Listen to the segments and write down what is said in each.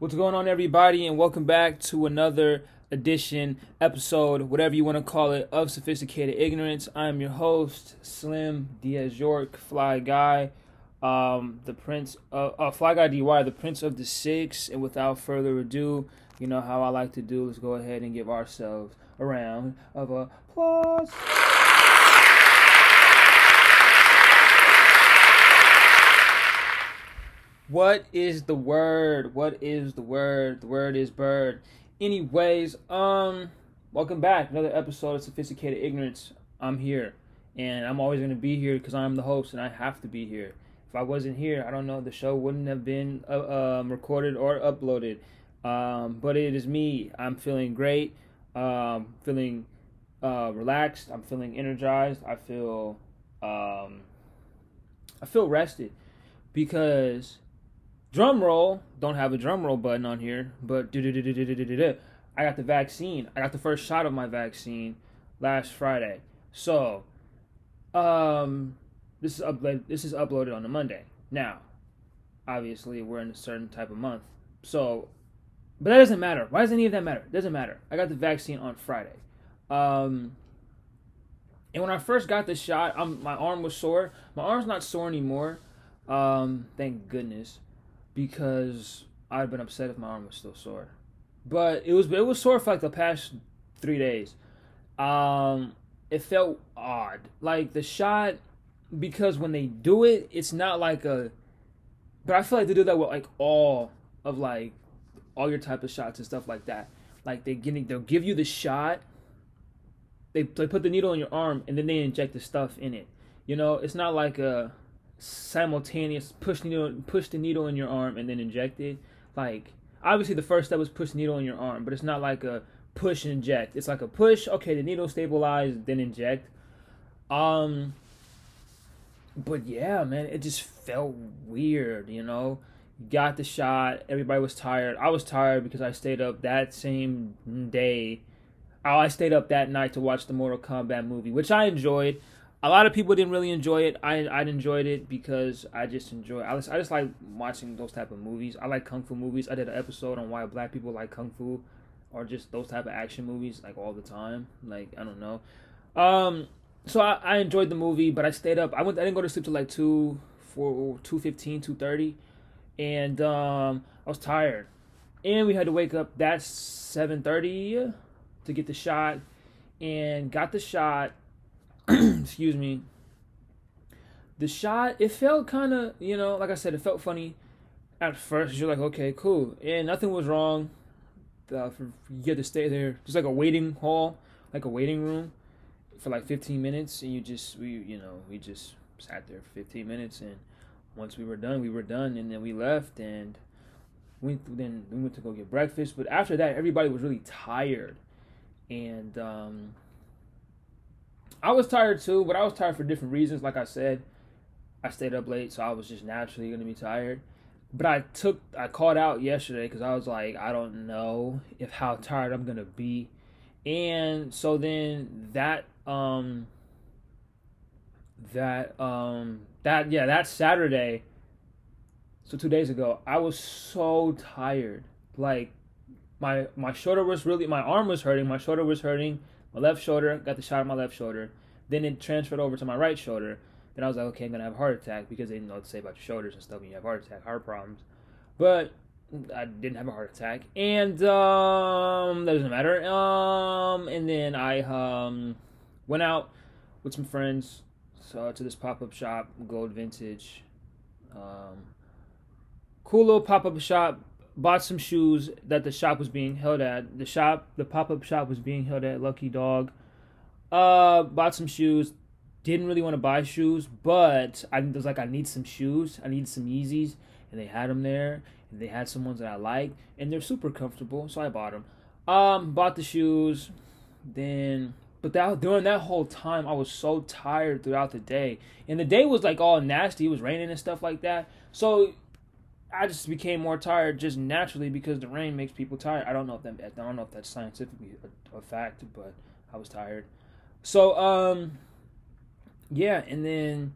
What's going on, everybody, and welcome back to another edition, episode, whatever you want to call it, of Sophisticated Ignorance. I'm your host, Slim Diaz York, Fly Guy, um, the Prince, of, uh, Fly Guy DY, the Prince of the Six. And without further ado, you know how I like to do. Let's go ahead and give ourselves a round of applause. What is the word? What is the word? The word is bird. Anyways, um, welcome back. Another episode of Sophisticated Ignorance. I'm here, and I'm always going to be here because I'm the host, and I have to be here. If I wasn't here, I don't know, the show wouldn't have been uh, um, recorded or uploaded. Um, but it is me. I'm feeling great. Um, feeling uh, relaxed. I'm feeling energized. I feel um, I feel rested because drum roll. Don't have a drum roll button on here, but I got the vaccine. I got the first shot of my vaccine last Friday. So, um, this is uploaded. This is uploaded on a Monday. Now, obviously, we're in a certain type of month, so, but that doesn't matter. Why does any of that matter? It doesn't matter. I got the vaccine on Friday. Um, and when I first got the shot, I'm, my arm was sore. My arm's not sore anymore. Um, thank goodness because I'd been upset if my arm was still sore. But it was it was sore for like the past three days. Um, it felt odd, like the shot, because when they do it, it's not like a. But I feel like they do that with like all of like all your type of shots and stuff like that. Like they getting they'll give you the shot. They they put the needle in your arm and then they inject the stuff in it. You know, it's not like a simultaneous push needle push the needle in your arm and then inject it. Like obviously the first step was push needle in your arm, but it's not like a push inject. It's like a push, okay, the needle stabilized, then inject. Um but yeah, man, it just felt weird, you know. Got the shot, everybody was tired. I was tired because I stayed up that same day. Oh, I stayed up that night to watch the Mortal Kombat movie, which I enjoyed a lot of people didn't really enjoy it. I I enjoyed it because I just enjoy. I just, I just like watching those type of movies. I like kung fu movies. I did an episode on why black people like kung fu, or just those type of action movies like all the time. Like I don't know. Um, so I, I enjoyed the movie, but I stayed up. I went. I didn't go to sleep till like two, four, two fifteen, two thirty, and um, I was tired, and we had to wake up that seven thirty to get the shot, and got the shot excuse me. The shot, it felt kind of, you know, like I said, it felt funny at first. You're like, okay, cool, and nothing was wrong. Uh, for, you get to stay there, just like a waiting hall, like a waiting room, for like 15 minutes, and you just, we, you know, we just sat there for 15 minutes, and once we were done, we were done, and then we left, and we then we went to go get breakfast. But after that, everybody was really tired, and um, I was tired too, but I was tired for different reasons. Like I said, I stayed up late, so I was just naturally gonna be tired. But I took, I called out yesterday because I was like, I don't know if how tired I'm gonna be, and so then that, um, that, um, that yeah, that Saturday. So two days ago, I was so tired. Like my my shoulder was really, my arm was hurting, my shoulder was hurting my left shoulder, got the shot on my left shoulder. Then it transferred over to my right shoulder. Then I was like, okay, I'm gonna have a heart attack because they know what to say about your shoulders and stuff when you have heart attack, heart problems. But I didn't have a heart attack, and um, that doesn't matter. Um, and then I um went out with some friends so, to this pop up shop, Gold Vintage. Um, cool little pop up shop bought some shoes that the shop was being held at. The shop, the pop up shop was being held at Lucky Dog. Uh, bought some shoes. Didn't really want to buy shoes, but I was like, I need some shoes. I need some Yeezys, and they had them there. And they had some ones that I liked, and they're super comfortable, so I bought them. Um, bought the shoes. Then, but that during that whole time, I was so tired throughout the day, and the day was like all nasty. It was raining and stuff like that. So I just became more tired just naturally because the rain makes people tired. I don't know if that I don't know if that's scientifically a, a fact, but I was tired. So um, yeah, and then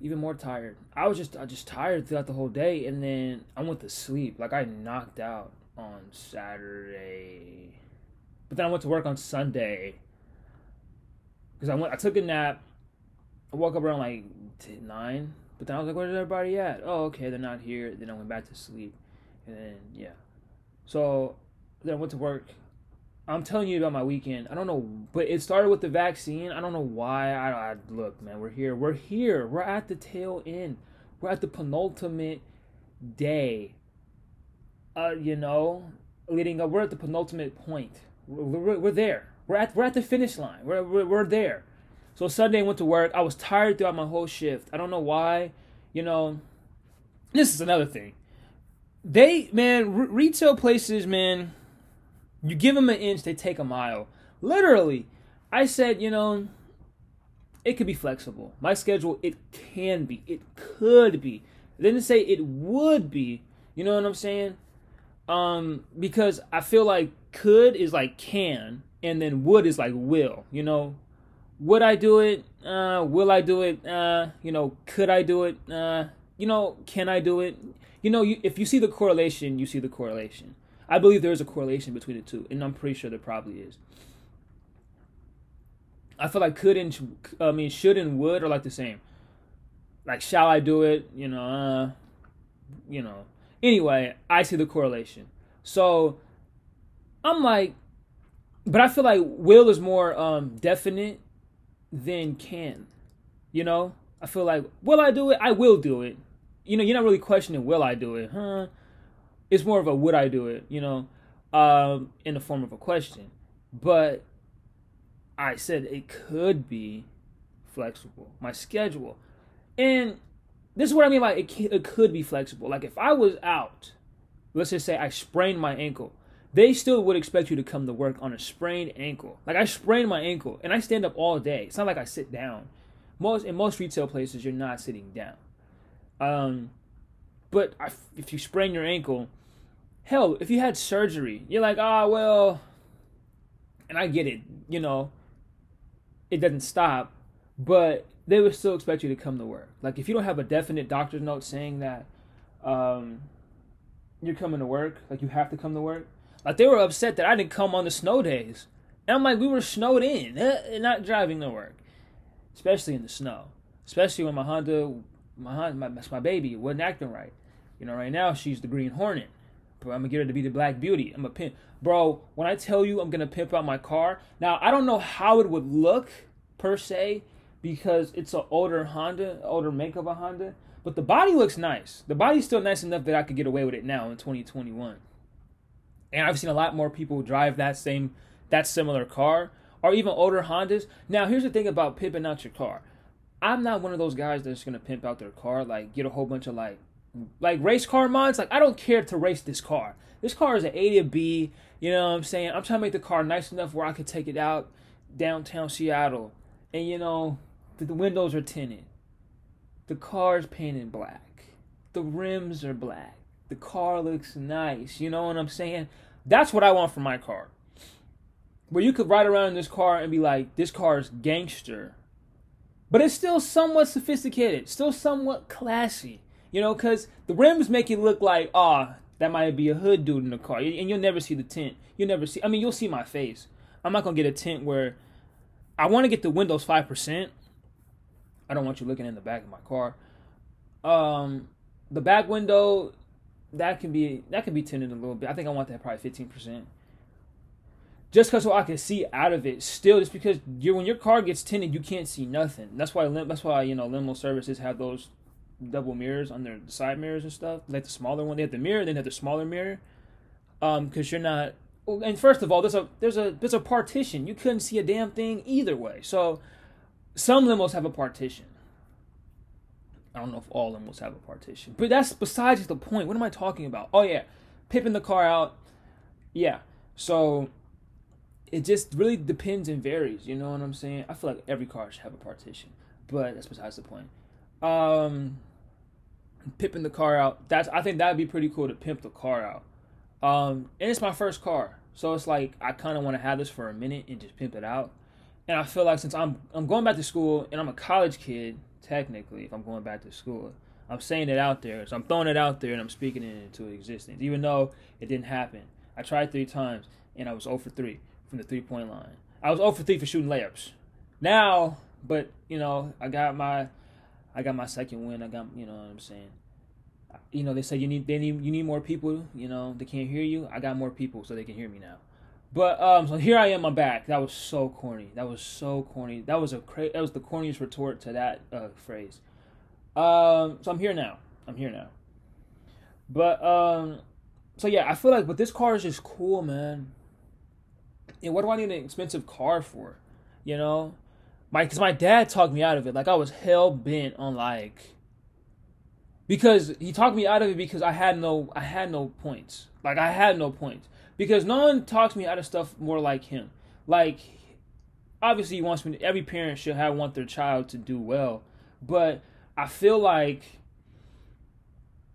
even more tired. I was just I just tired throughout the whole day, and then I went to sleep. Like I knocked out on Saturday, but then I went to work on Sunday because I went I took a nap. I woke up around like nine, but then I was like, "Where's everybody at?" Oh, okay, they're not here. Then I went back to sleep, and then yeah, so then I went to work. I'm telling you about my weekend. I don't know, but it started with the vaccine. I don't know why. I, I look, man, we're here. We're here. We're at the tail end. We're at the penultimate day. Uh, you know, leading up. We're at the penultimate point. We're, we're, we're there. We're at we're at the finish line. We're, we're we're there. So Sunday I went to work. I was tired throughout my whole shift. I don't know why. You know, this is another thing. They man, retail places, man you give them an inch, they take a mile. Literally, I said, you know, it could be flexible. My schedule, it can be. It could be. I didn't say it would be. You know what I'm saying? Um, because I feel like could is like can, and then would is like will. You know, would I do it? Uh, will I do it? Uh, you know, could I do it? Uh, you know, can I do it? You know, you, if you see the correlation, you see the correlation. I believe there is a correlation between the two, and I'm pretty sure there probably is. I feel like could and I mean should and would are like the same. Like shall I do it? You know, uh, you know. Anyway, I see the correlation. So I'm like, but I feel like will is more um, definite than can. You know, I feel like will I do it? I will do it. You know, you're not really questioning will I do it, huh? it's more of a would I do it, you know, um, in the form of a question. But I said it could be flexible, my schedule. And this is what I mean by it, it could be flexible. Like if I was out, let's just say I sprained my ankle, they still would expect you to come to work on a sprained ankle. Like I sprained my ankle and I stand up all day. It's not like I sit down. Most in most retail places, you're not sitting down. Um, but I, if you sprain your ankle, hell, if you had surgery, you're like, ah, oh, well, and I get it, you know, it doesn't stop, but they would still expect you to come to work. Like if you don't have a definite doctor's note saying that um, you're coming to work, like you have to come to work. Like they were upset that I didn't come on the snow days, and I'm like, we were snowed in, eh, not driving to work, especially in the snow, especially when my Honda, my Honda, my, my baby wasn't acting right. You know, right now she's the Green Hornet. But I'm gonna get her to be the Black Beauty. I'm a pimp, bro. When I tell you I'm gonna pimp out my car, now I don't know how it would look per se because it's an older Honda, older make of a Honda. But the body looks nice. The body's still nice enough that I could get away with it now in 2021. And I've seen a lot more people drive that same, that similar car, or even older Hondas. Now, here's the thing about pimping out your car. I'm not one of those guys that's gonna pimp out their car, like get a whole bunch of like like race car mods, like I don't care to race this car. This car is an A to B. You know what I'm saying? I'm trying to make the car nice enough where I could take it out downtown Seattle, and you know the, the windows are tinted, the car's painted black, the rims are black, the car looks nice. You know what I'm saying? That's what I want for my car. Where you could ride around in this car and be like, this car is gangster, but it's still somewhat sophisticated, still somewhat classy. You know, because the rims make it look like, ah, oh, that might be a hood dude in the car. And you'll never see the tint. You'll never see, I mean, you'll see my face. I'm not going to get a tint where I want to get the windows 5%. I don't want you looking in the back of my car. Um, the back window, that can be that can be tinted a little bit. I think I want that probably 15%. Just because so I can see out of it. Still, just because you when your car gets tinted, you can't see nothing. That's why that's why you know limo services have those double mirrors on their side mirrors and stuff. Like the smaller one, they have the mirror, then they have the smaller mirror. Um, because you're not. And first of all, there's a there's a there's a partition. You couldn't see a damn thing either way. So some limos have a partition. I don't know if all of limos have a partition, but that's besides the point. What am I talking about? Oh yeah, pipping the car out. Yeah. So it just really depends and varies. You know what I'm saying? I feel like every car should have a partition, but that's besides the point. Um, pimping the car out. That's I think that'd be pretty cool to pimp the car out. Um, and it's my first car, so it's like I kind of want to have this for a minute and just pimp it out. And I feel like since I'm I'm going back to school and I'm a college kid, technically, if I'm going back to school. I'm saying it out there. So I'm throwing it out there and I'm speaking it into existence. Even though it didn't happen. I tried three times and I was 0 for 3 from the three point line. I was 0 for 3 for shooting layups. Now, but you know, I got my I got my second win. I got you know what I'm saying. You know, they say you need they need you need more people, you know, they can't hear you. I got more people so they can hear me now. But um, so here I am, I'm back. That was so corny. That was so corny. That was a cra- that was the corniest retort to that uh, phrase. Um, so I'm here now. I'm here now. But um, so yeah, I feel like, but this car is just cool, man. And what do I need an expensive car for? You know, my because my dad talked me out of it. Like I was hell bent on like because he talked me out of it because I had no I had no points. Like I had no points because no one talks me out of stuff more like him. Like obviously he wants me. To, every parent should have want their child to do well, but I feel like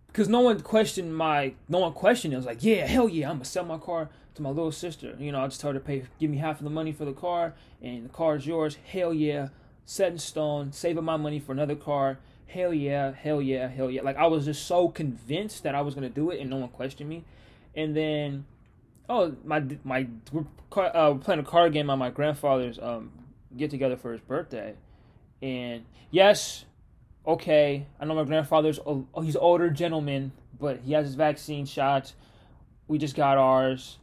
because no one questioned my no one questioned it. I was like, yeah, hell yeah, I'm gonna sell my car to my little sister. You know, I just told her to pay, give me half of the money for the car, and the car is yours. Hell yeah, set in stone. Saving my money for another car. Hell yeah, hell yeah, hell yeah. Like I was just so convinced that I was gonna do it, and no one questioned me. And then, oh my my we're uh, playing a card game on my grandfather's um get together for his birthday, and yes, okay, I know my grandfather's oh, he's older gentleman, but he has his vaccine shots. We just got ours.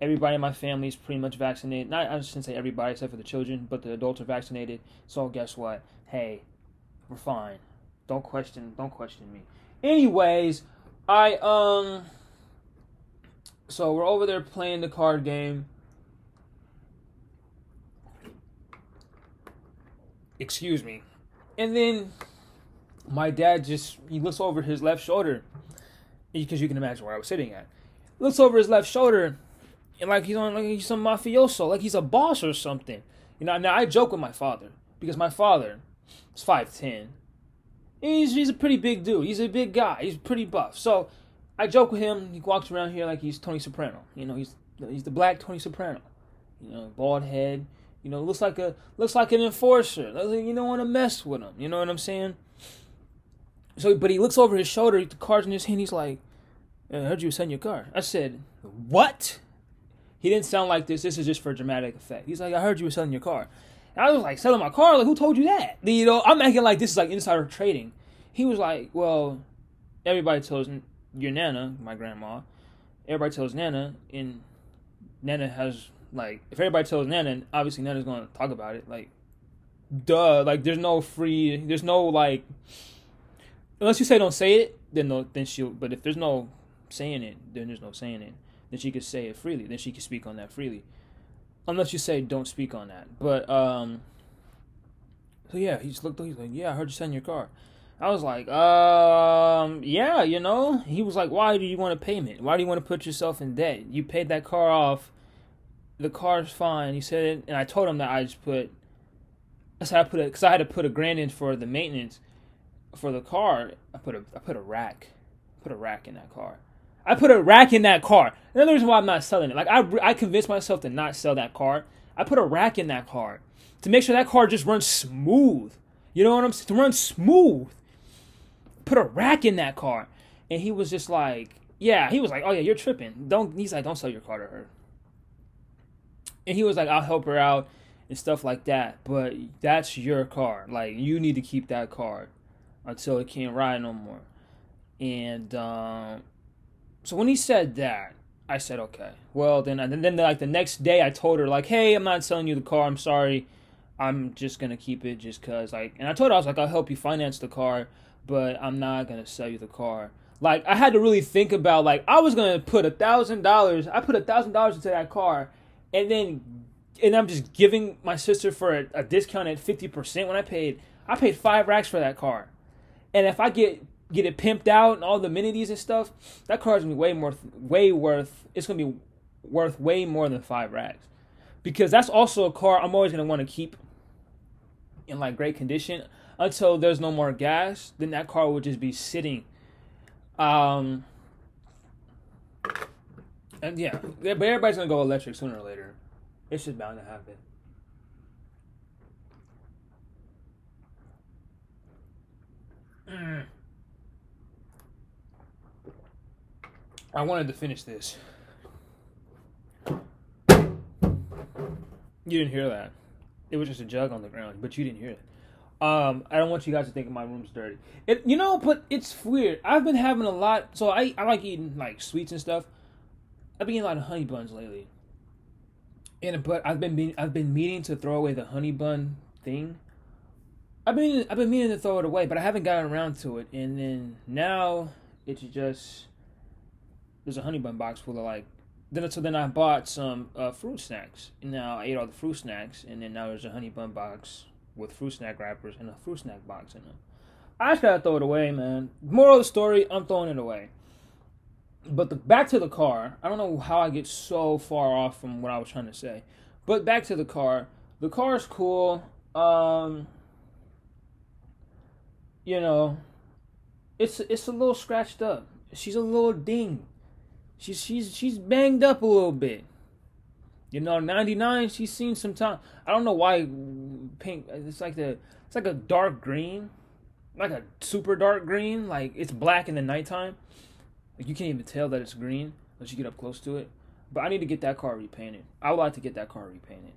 Everybody in my family is pretty much vaccinated. Not I shouldn't say everybody except for the children, but the adults are vaccinated. So guess what? Hey, we're fine. Don't question. Don't question me. Anyways, I um. So we're over there playing the card game. Excuse me. And then my dad just he looks over his left shoulder because you can imagine where I was sitting at. Looks over his left shoulder and like he's on like he's some mafioso, like he's a boss or something. You know, now I joke with my father because my father is five ten. He's he's a pretty big dude. He's a big guy. He's pretty buff. So I joke with him. He walks around here like he's Tony Soprano. You know, he's he's the black Tony Soprano. You know, bald head. You know, looks like a looks like an enforcer. You don't want to mess with him. You know what I'm saying? So, but he looks over his shoulder, the car's in his hand. He's like, "I heard you were selling your car." I said, "What?" He didn't sound like this. This is just for dramatic effect. He's like, "I heard you were selling your car." And I was like, "Selling my car? Like, who told you that?" You know, I'm acting like this is like insider trading. He was like, "Well, everybody tells your nana, my grandma. Everybody tells nana, and nana has like, if everybody tells nana, obviously nana's gonna talk about it. Like, duh. Like, there's no free. There's no like." unless you say don't say it, then no, then she'll. But if there's no saying it, then there's no saying it. Then she could say it freely. Then she can speak on that freely. Unless you say don't speak on that. But um. So yeah, he just looked. He's like, yeah, I heard you send your car. I was like, um, yeah, you know. He was like, why do you want a payment? Why do you want to put yourself in debt? You paid that car off. The car's fine. He said it, and I told him that I just put. I said I put it because I had to put a grand in for the maintenance for the car, I put a I put a rack, put a rack in that car. I put a rack in that car. Another reason why I'm not selling it. Like I I convinced myself to not sell that car. I put a rack in that car to make sure that car just runs smooth. You know what I'm saying? To run smooth. Put a rack in that car, and he was just like, yeah. He was like, oh yeah, you're tripping. Don't. He's like, don't sell your car to her. And he was like, I'll help her out and stuff like that. But that's your car. Like you need to keep that car until it can't ride no more. And um, so when he said that, I said, okay. Well, then, and then like the next day, I told her like, hey, I'm not selling you the car. I'm sorry. I'm just gonna keep it just cause like, and I told her I was like, I'll help you finance the car, but I'm not gonna sell you the car. Like I had to really think about like I was gonna put a thousand dollars. I put a thousand dollars into that car, and then and I'm just giving my sister for a, a discount at fifty percent when I paid. I paid five racks for that car. And if I get get it pimped out and all the amenities and stuff, that car is gonna be way more, way worth. It's gonna be worth way more than five racks, because that's also a car I'm always gonna want to keep in like great condition until there's no more gas. Then that car would just be sitting. Um. And yeah, but everybody's gonna go electric sooner or later. It's just bound to happen. I wanted to finish this. You didn't hear that. It was just a jug on the ground, but you didn't hear it. Um, I don't want you guys to think my room's dirty. It, you know, but it's weird. I've been having a lot. So I, I like eating like sweets and stuff. I've been eating a lot of honey buns lately. And but I've been I've been meaning to throw away the honey bun thing. I've been I've been meaning to throw it away, but I haven't gotten around to it. And then now it's just there's a honey bun box full of like then so then I bought some uh, fruit snacks. And now I ate all the fruit snacks, and then now there's a honey bun box with fruit snack wrappers and a fruit snack box in them. I just gotta throw it away, man. Moral of the story: I'm throwing it away. But the, back to the car. I don't know how I get so far off from what I was trying to say, but back to the car. The car is cool. Um, you know, it's it's a little scratched up. She's a little ding. She's she's she's banged up a little bit. You know, 99, she's seen some time. I don't know why pink it's like the it's like a dark green. Like a super dark green, like it's black in the nighttime. Like you can't even tell that it's green unless you get up close to it. But I need to get that car repainted. I would like to get that car repainted.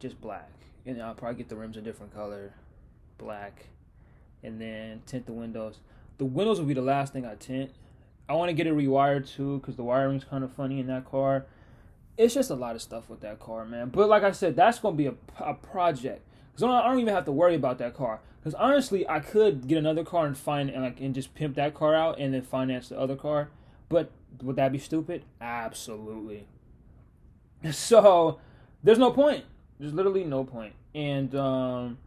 Just black. And I'll probably get the rims a different color. Black. And then tint the windows. The windows will be the last thing I tint I want to get it rewired too because the wiring's kind of funny in that car. It's just a lot of stuff with that car, man. But like I said, that's gonna be a, a project because I, I don't even have to worry about that car. Because honestly, I could get another car and find and like and just pimp that car out and then finance the other car. But would that be stupid? Absolutely. So there's no point. There's literally no point. And um,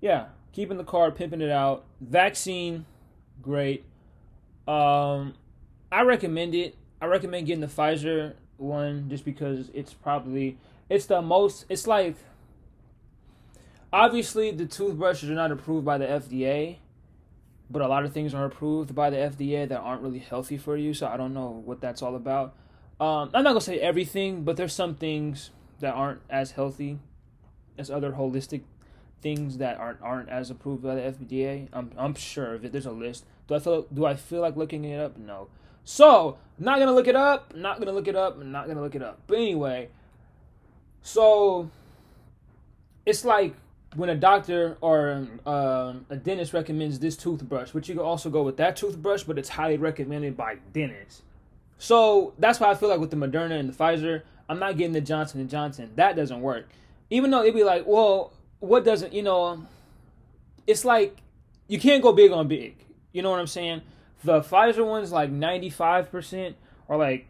yeah, keeping the car, pimping it out. Vaccine, great. Um, I recommend it. I recommend getting the Pfizer one just because it's probably it's the most. It's like obviously the toothbrushes are not approved by the FDA, but a lot of things are approved by the FDA that aren't really healthy for you. So I don't know what that's all about. Um, I'm not gonna say everything, but there's some things that aren't as healthy as other holistic things that aren't aren't as approved by the FDA. I'm I'm sure it. There's a list. Do I feel do I feel like looking it up? No. So, not gonna look it up, not gonna look it up, not gonna look it up. But anyway, so it's like when a doctor or um, a dentist recommends this toothbrush, which you can also go with that toothbrush, but it's highly recommended by dentists. So that's why I feel like with the Moderna and the Pfizer, I'm not getting the Johnson and Johnson. That doesn't work. Even though it'd be like, well, what doesn't you know? It's like you can't go big on big. You know what I'm saying? The Pfizer one's like 95% or like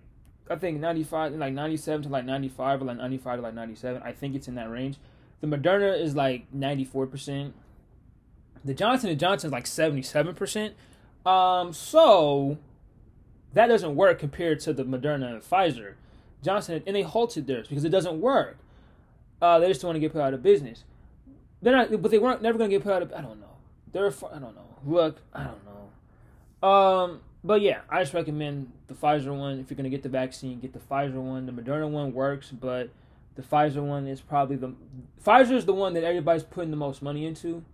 I think 95 like 97 to like 95 or like 95 to like 97. I think it's in that range. The Moderna is like 94%. The Johnson and Johnson is like 77%. Um so that doesn't work compared to the Moderna and Pfizer. Johnson and they halted theirs because it doesn't work. Uh, they just want to get put out of business. They're not, but they weren't never going to get put out of. I don't know. They're. I don't know. Look, I don't know. Um, but yeah, I just recommend the Pfizer one. If you're gonna get the vaccine, get the Pfizer one. The Moderna one works, but the Pfizer one is probably the Pfizer is the one that everybody's putting the most money into.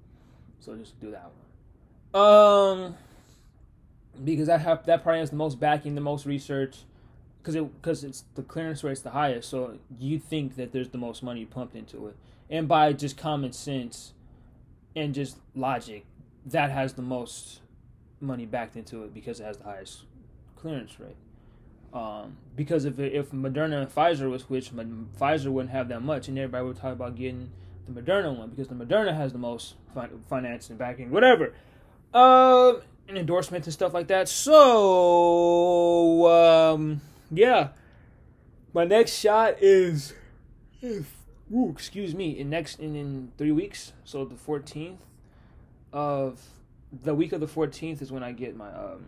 So just do that one. Um, because that have that probably has the most backing, the most research, because it because it's the clearance rate's the highest. So you think that there's the most money pumped into it, and by just common sense and just logic, that has the most money backed into it because it has the highest clearance rate. Um, because if if Moderna and Pfizer was switched, Pfizer wouldn't have that much, and everybody would talk about getting the Moderna one because the Moderna has the most finance and backing, whatever, um, and endorsements and stuff like that. So, um, yeah, my next shot is, ooh, excuse me, in next in, in three weeks, so the fourteenth of the week of the 14th is when I get my um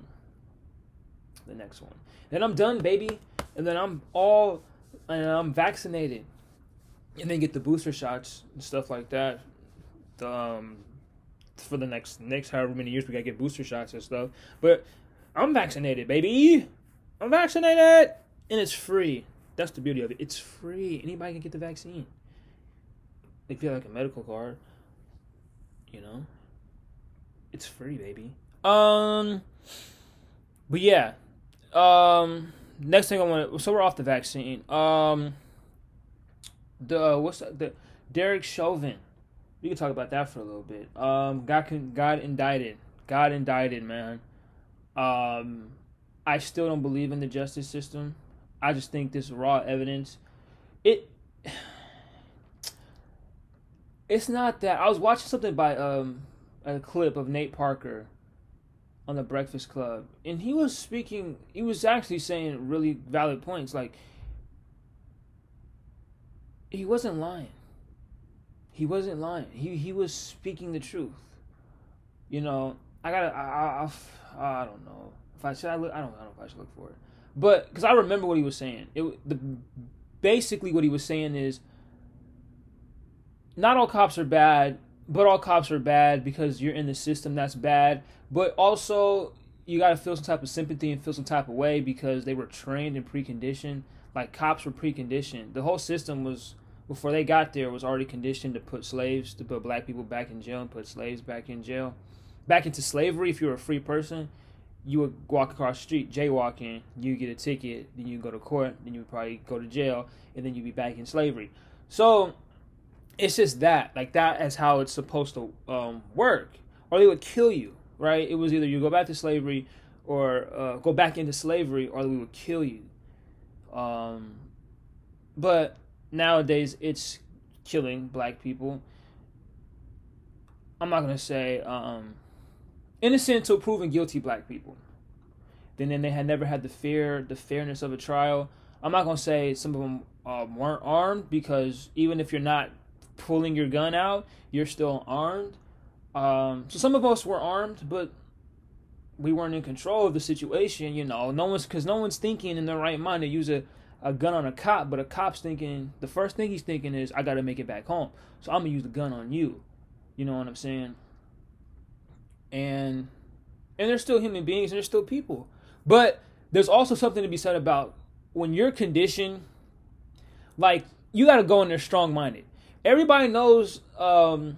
the next one. Then I'm done, baby, and then I'm all and I'm vaccinated, and then get the booster shots and stuff like that. The, um, for the next next however many years we gotta get booster shots and stuff. But I'm vaccinated, baby. I'm vaccinated, and it's free. That's the beauty of it. It's free. Anybody can get the vaccine. If you have like a medical card, you know, it's free, baby. Um, but yeah. Um, next thing I want to. So we're off the vaccine. Um, the uh, what's that? the Derek Chauvin. We can talk about that for a little bit. Um, got got indicted. Got indicted, man. Um, I still don't believe in the justice system. I just think this raw evidence. It. It's not that I was watching something by um a clip of Nate Parker on the Breakfast Club, and he was speaking. He was actually saying really valid points. Like he wasn't lying. He wasn't lying. He he was speaking the truth. You know, I gotta. I I, I don't know if I should. I look. I don't. I don't know if I should look for it. But because I remember what he was saying. It the basically what he was saying is not all cops are bad, but all cops are bad because you're in the system that's bad. But also you got to feel some type of sympathy and feel some type of way because they were trained and preconditioned. Like cops were preconditioned. The whole system was before they got there was already conditioned to put slaves to put black people back in jail and put slaves back in jail, back into slavery. If you were a free person, you would walk across the street jaywalking. You get a ticket, then you go to court, then you probably go to jail, and then you'd be back in slavery. So it's just that, like that is how it's supposed to um, work, or they would kill you right? It was either you go back to slavery or uh, go back into slavery or we would kill you. Um, but nowadays it's killing black people. I'm not gonna say um, innocent until proven guilty black people. Then, then they had never had the fear, the fairness of a trial. I'm not gonna say some of them uh, weren't armed because even if you're not pulling your gun out, you're still armed. Um, so some of us were armed, but we weren't in control of the situation. You know, no one's because no one's thinking in their right mind to use a, a gun on a cop, but a cop's thinking the first thing he's thinking is I got to make it back home, so I'm gonna use the gun on you. You know what I'm saying? And and they're still human beings and they're still people, but there's also something to be said about when you're conditioned. Like you got to go in there strong minded. Everybody knows. Um,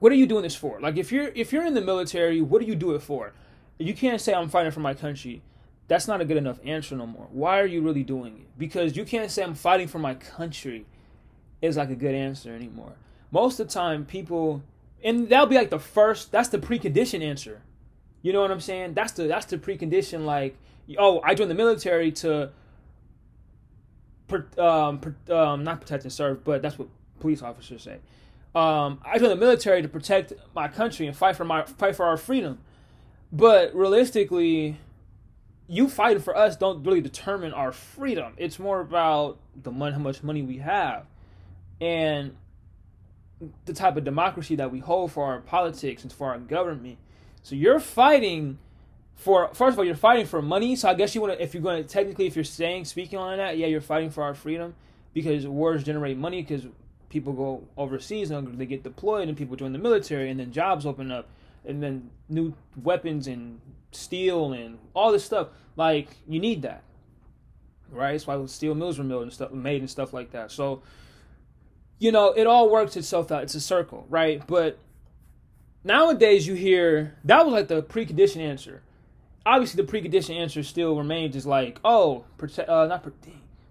what are you doing this for? Like if you're if you're in the military, what do you do it for? You can't say I'm fighting for my country. That's not a good enough answer no more. Why are you really doing it? Because you can't say I'm fighting for my country is like a good answer anymore. Most of the time people and that'll be like the first that's the precondition answer. You know what I'm saying? That's the that's the precondition like oh, I joined the military to um, um, not protect and serve, but that's what police officers say. Um, I joined the military to protect my country and fight for my fight for our freedom. But realistically, you fighting for us don't really determine our freedom. It's more about the money, how much money we have, and the type of democracy that we hold for our politics and for our government. So you're fighting for first of all, you're fighting for money. So I guess you want to, if you're going to technically, if you're saying speaking on that, yeah, you're fighting for our freedom because wars generate money because people go overseas and they get deployed and people join the military and then jobs open up and then new weapons and steel and all this stuff. Like you need that right? That's why steel mills were made and stuff made and stuff like that. So you know it all works itself out. It's a circle right? But nowadays you hear that was like the precondition answer obviously the precondition answer still remains is like oh protect uh not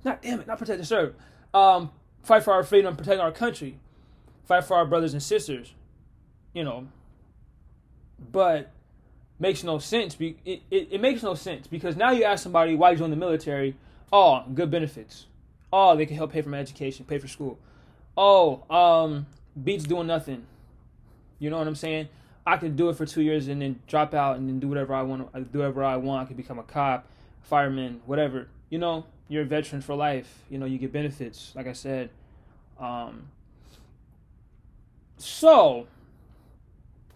not damn it not protect and serve um fight for our freedom, protect our country, fight for our brothers and sisters, you know. But makes no sense. It, it, it makes no sense because now you ask somebody why you join the military. Oh, good benefits. Oh, they can help pay for my education, pay for school. Oh, um, beats doing nothing. You know what I'm saying? I could do it for two years and then drop out and then do whatever I want. Do whatever I want. I can become a cop, fireman, whatever. You know, you're a veteran for life. You know, you get benefits, like I said. Um, so,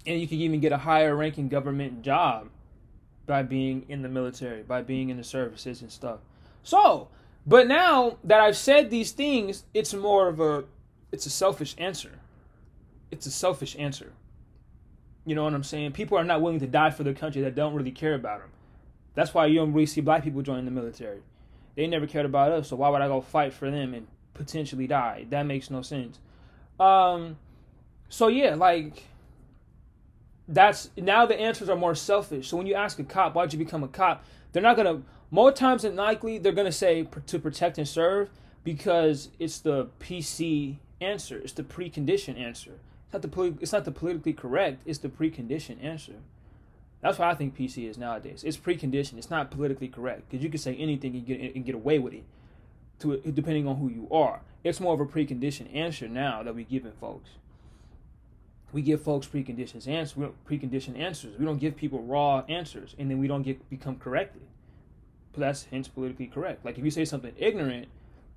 and you can even get a higher ranking government job by being in the military, by being in the services and stuff. So, but now that I've said these things, it's more of a it's a selfish answer. It's a selfish answer. You know what I'm saying? People are not willing to die for their country that don't really care about them. That's why you don't really see black people joining the military. They never cared about us, so why would I go fight for them and potentially die? That makes no sense. Um, so yeah, like that's now the answers are more selfish. So when you ask a cop, why'd you become a cop? They're not gonna more times than likely they're gonna say to protect and serve because it's the PC answer. It's the precondition answer. Not the it's not the politically correct. It's the precondition answer. That's what I think PC is nowadays. It's preconditioned. It's not politically correct because you can say anything and get and get away with it, to depending on who you are. It's more of a preconditioned answer now that we're giving folks. We give folks preconditioned answers. Preconditioned answers. We don't give people raw answers, and then we don't get become corrected. But that's hence politically correct. Like if you say something ignorant,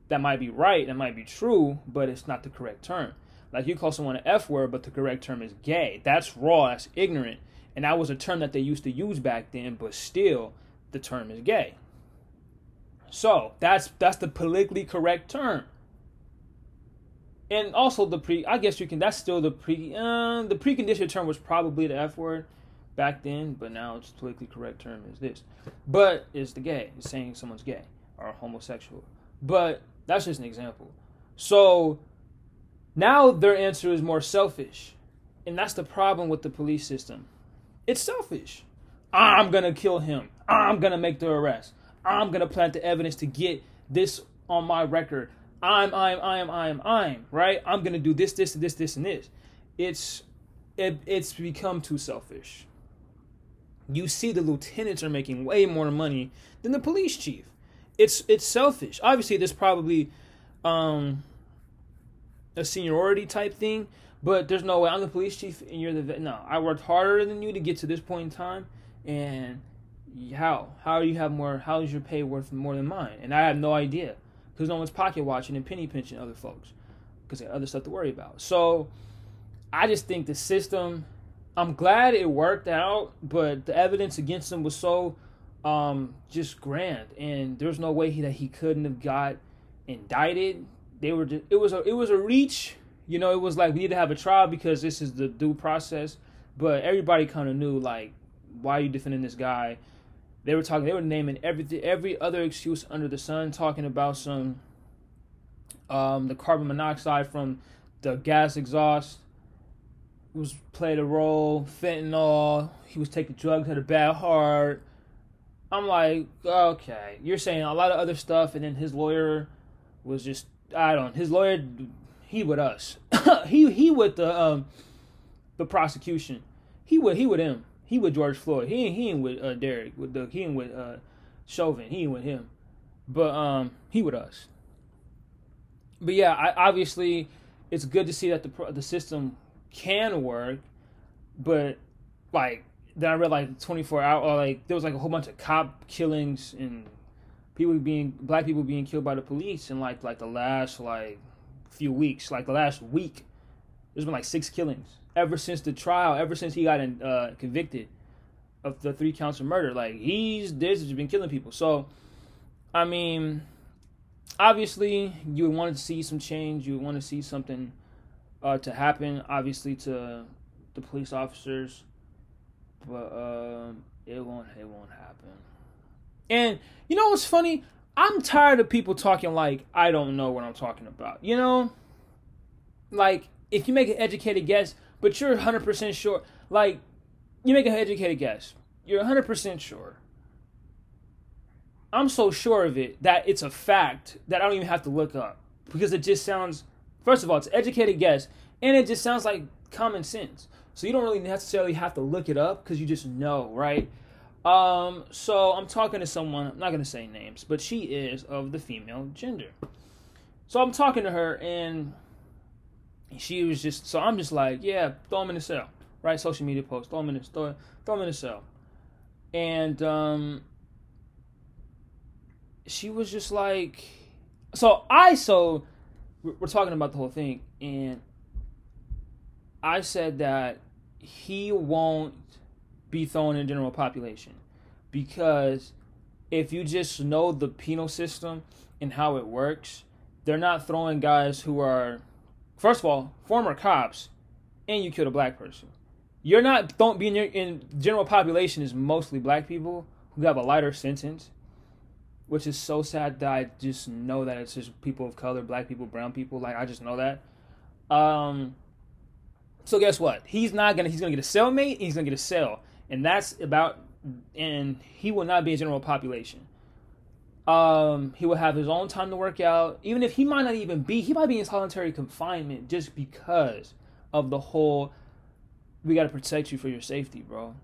that might be right, that might be true, but it's not the correct term. Like you call someone an F word, but the correct term is gay. That's raw. That's ignorant and that was a term that they used to use back then, but still the term is gay. So that's that's the politically correct term. And also the pre I guess you can that's still the pre uh, the preconditioned term was probably the F word back then, but now it's politically correct term is this. But is the gay, it's saying someone's gay or homosexual. But that's just an example. So now their answer is more selfish. And that's the problem with the police system. It's selfish. I'm gonna kill him. I'm gonna make the arrest. I'm gonna plant the evidence to get this on my record. I'm, I'm, I'm, I'm, I'm, right? I'm gonna do this, this, this, this, and this. It's, it, it's become too selfish. You see, the lieutenants are making way more money than the police chief. It's, it's selfish. Obviously, there's probably, um, a seniority type thing, but there's no way I'm the police chief and you're the vet. No, I worked harder than you to get to this point in time, and how? How do you have more? How is your pay worth more than mine? And I have no idea because no one's pocket watching and penny pinching other folks because they have other stuff to worry about. So I just think the system. I'm glad it worked out, but the evidence against him was so um, just grand, and there's no way he, that he couldn't have got indicted. They were just, it was a it was a reach you know, it was like we need to have a trial because this is the due process. But everybody kind of knew like, why are you defending this guy? They were talking. They were naming every every other excuse under the sun, talking about some um, the carbon monoxide from the gas exhaust was played a role. Fentanyl. He was taking drugs. Had a bad heart. I'm like, okay, you're saying a lot of other stuff, and then his lawyer was just I don't. His lawyer he with us. he he with the um the prosecution. He with he with him. He with George Floyd. He he ain't with uh, Derek. With the he ain't with uh, Chauvin. He ain't with him. But um he with us. But yeah, I, obviously it's good to see that the the system can work, but like then I read like 24 hour or like there was like a whole bunch of cop killings and people being black people being killed by the police in like like the last like few weeks, like the last week, there's been like six killings ever since the trial, ever since he got in, uh, convicted of the three counts of murder. Like he's this has been killing people. So, I mean, obviously you would want to see some change. You would want to see something uh, to happen. Obviously to the police officers, but uh, it won't. It won't happen. And you know what's funny? I'm tired of people talking like I don't know what I'm talking about. You know? Like, if you make an educated guess, but you're 100% sure, like, you make an educated guess, you're 100% sure. I'm so sure of it that it's a fact that I don't even have to look up because it just sounds, first of all, it's educated guess, and it just sounds like common sense. So you don't really necessarily have to look it up because you just know, right? Um, so I'm talking to someone, I'm not gonna say names, but she is of the female gender. So I'm talking to her and she was just so I'm just like, yeah, throw them in the cell. Right? Social media post, throw them in the throw, throw them in the cell. And um she was just like so I so we're talking about the whole thing and I said that he won't be thrown in general population because if you just know the penal system and how it works, they're not throwing guys who are, first of all, former cops, and you killed a black person. You're not don't be in, general population is mostly black people who have a lighter sentence, which is so sad that I just know that it's just people of color, black people, brown people. Like I just know that. Um, So guess what? He's not gonna. He's gonna get a cellmate. he's gonna get a cell, and that's about. And he will not be a general population. Um, he will have his own time to work out. Even if he might not even be, he might be in solitary confinement just because of the whole. We got to protect you for your safety, bro.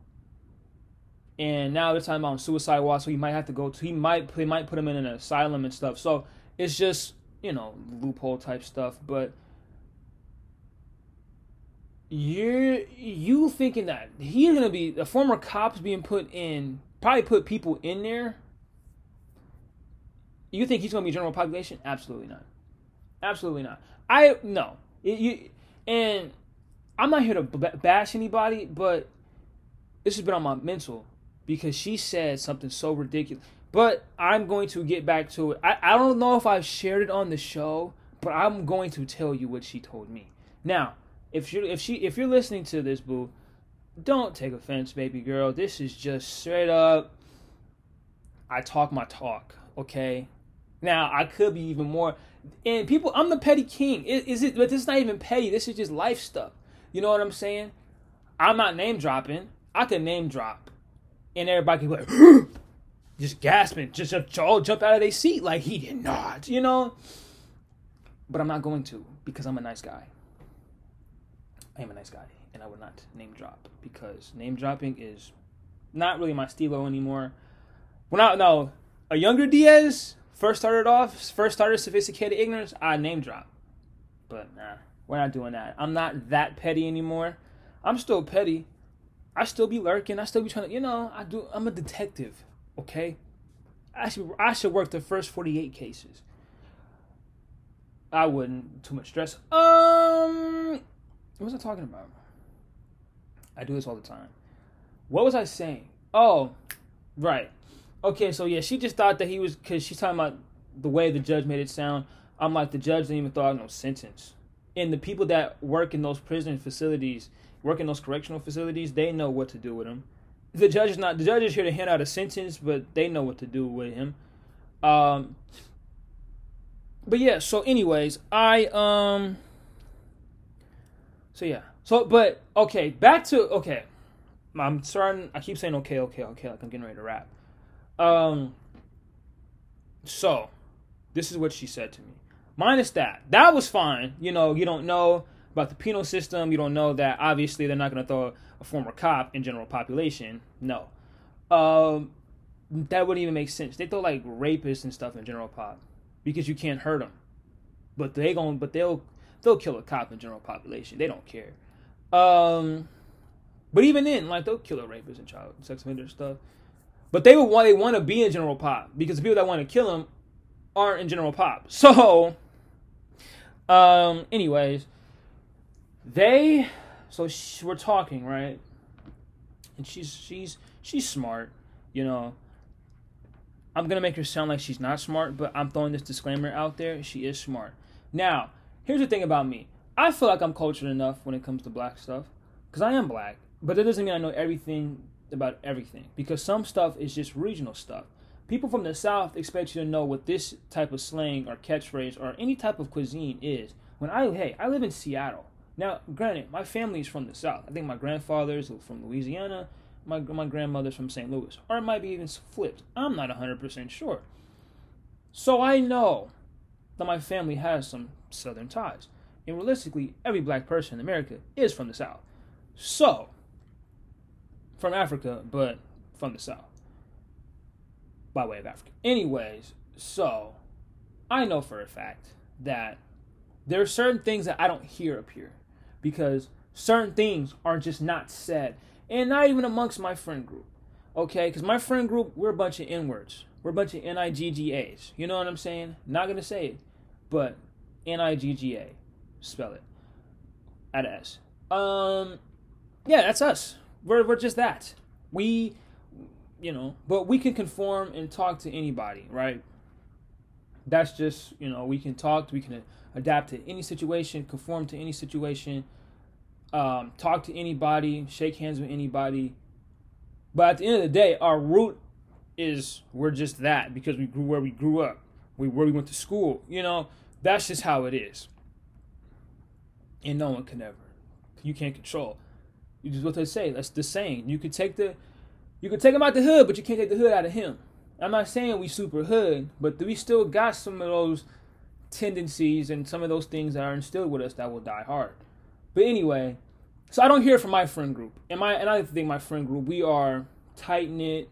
And now they're talking about suicide watch, so he might have to go to. He might. They might put him in an asylum and stuff. So it's just you know loophole type stuff, but you're you thinking that he's gonna be the former cops being put in probably put people in there you think he's gonna be general population? Absolutely not. Absolutely not. I no. It, you and i'm not here to bash anybody but this has been on my mental because she said something so ridiculous. But i'm going to get back to it. I, I don't know if i've shared it on the show but i'm going to tell you what she told me. Now if you if she if you're listening to this, boo, don't take offense, baby girl. This is just straight up. I talk my talk, okay. Now I could be even more, and people. I'm the petty king. Is, is it? But this is not even petty. This is just life stuff. You know what I'm saying? I'm not name dropping. I can name drop, and everybody can be like, just gasping, just all jump out of their seat like he did not. You know. But I'm not going to because I'm a nice guy. I am a nice guy, and I would not name drop because name dropping is not really my stilo anymore. When I no a younger Diaz first started off, first started sophisticated ignorance, I name drop, but nah, we're not doing that. I'm not that petty anymore. I'm still petty. I still be lurking. I still be trying to, you know, I do. I'm a detective. Okay, I should I should work the first 48 cases. I wouldn't. Too much stress. Um, what was I talking about? I do this all the time. What was I saying? Oh, right. Okay, so yeah, she just thought that he was because she's talking about the way the judge made it sound. I'm like, the judge didn't even throw out no sentence. And the people that work in those prison facilities, work in those correctional facilities, they know what to do with him. The judge is not. The judge is here to hand out a sentence, but they know what to do with him. Um. But yeah. So, anyways, I um. So yeah. So but okay, back to okay. I'm starting I keep saying okay, okay, okay, like I'm getting ready to rap. Um so this is what she said to me. Minus that. That was fine. You know, you don't know about the penal system, you don't know that obviously they're not gonna throw a former cop in general population. No. Um that wouldn't even make sense. They throw like rapists and stuff in general pop because you can't hurt them. But they going but they'll they'll kill a cop in general population. They don't care. Um, but even then, like they'll kill a rapist and child sex offender stuff. But they would want they want to be in general pop because the people that want to kill them aren't in general pop. So, um, anyways, they so we're talking right, and she's she's she's smart, you know. I'm gonna make her sound like she's not smart, but I'm throwing this disclaimer out there. She is smart. Now, here's the thing about me. I feel like I'm cultured enough when it comes to black stuff because I am black, but that doesn't mean I know everything about everything because some stuff is just regional stuff. People from the South expect you to know what this type of slang or catchphrase or any type of cuisine is. When I hey, I live in Seattle. Now, granted, my family is from the South. I think my grandfather's from Louisiana, my my grandmother's from St. Louis, or it might be even flipped. I'm not 100% sure. So I know that my family has some Southern ties. And realistically, every black person in America is from the South. So, from Africa, but from the South. By way of Africa. Anyways, so, I know for a fact that there are certain things that I don't hear up here because certain things are just not said. And not even amongst my friend group. Okay? Because my friend group, we're a bunch of N words. We're a bunch of N I G G A's. You know what I'm saying? Not going to say it, but N I G G A spell it. Add S. Um, yeah, that's us. We're we're just that. We, you know, but we can conform and talk to anybody, right? That's just you know we can talk. We can adapt to any situation, conform to any situation, um, talk to anybody, shake hands with anybody. But at the end of the day, our root is we're just that because we grew where we grew up, we where we went to school. You know, that's just how it is and no one can ever you can't control. You just what they say. That's the saying. You could take the you could take him out the hood, but you can't take the hood out of him. I'm not saying we super hood, but we still got some of those tendencies and some of those things that are instilled with us that will die hard. But anyway, so I don't hear from my friend group. And my and I think my friend group, we are tight knit.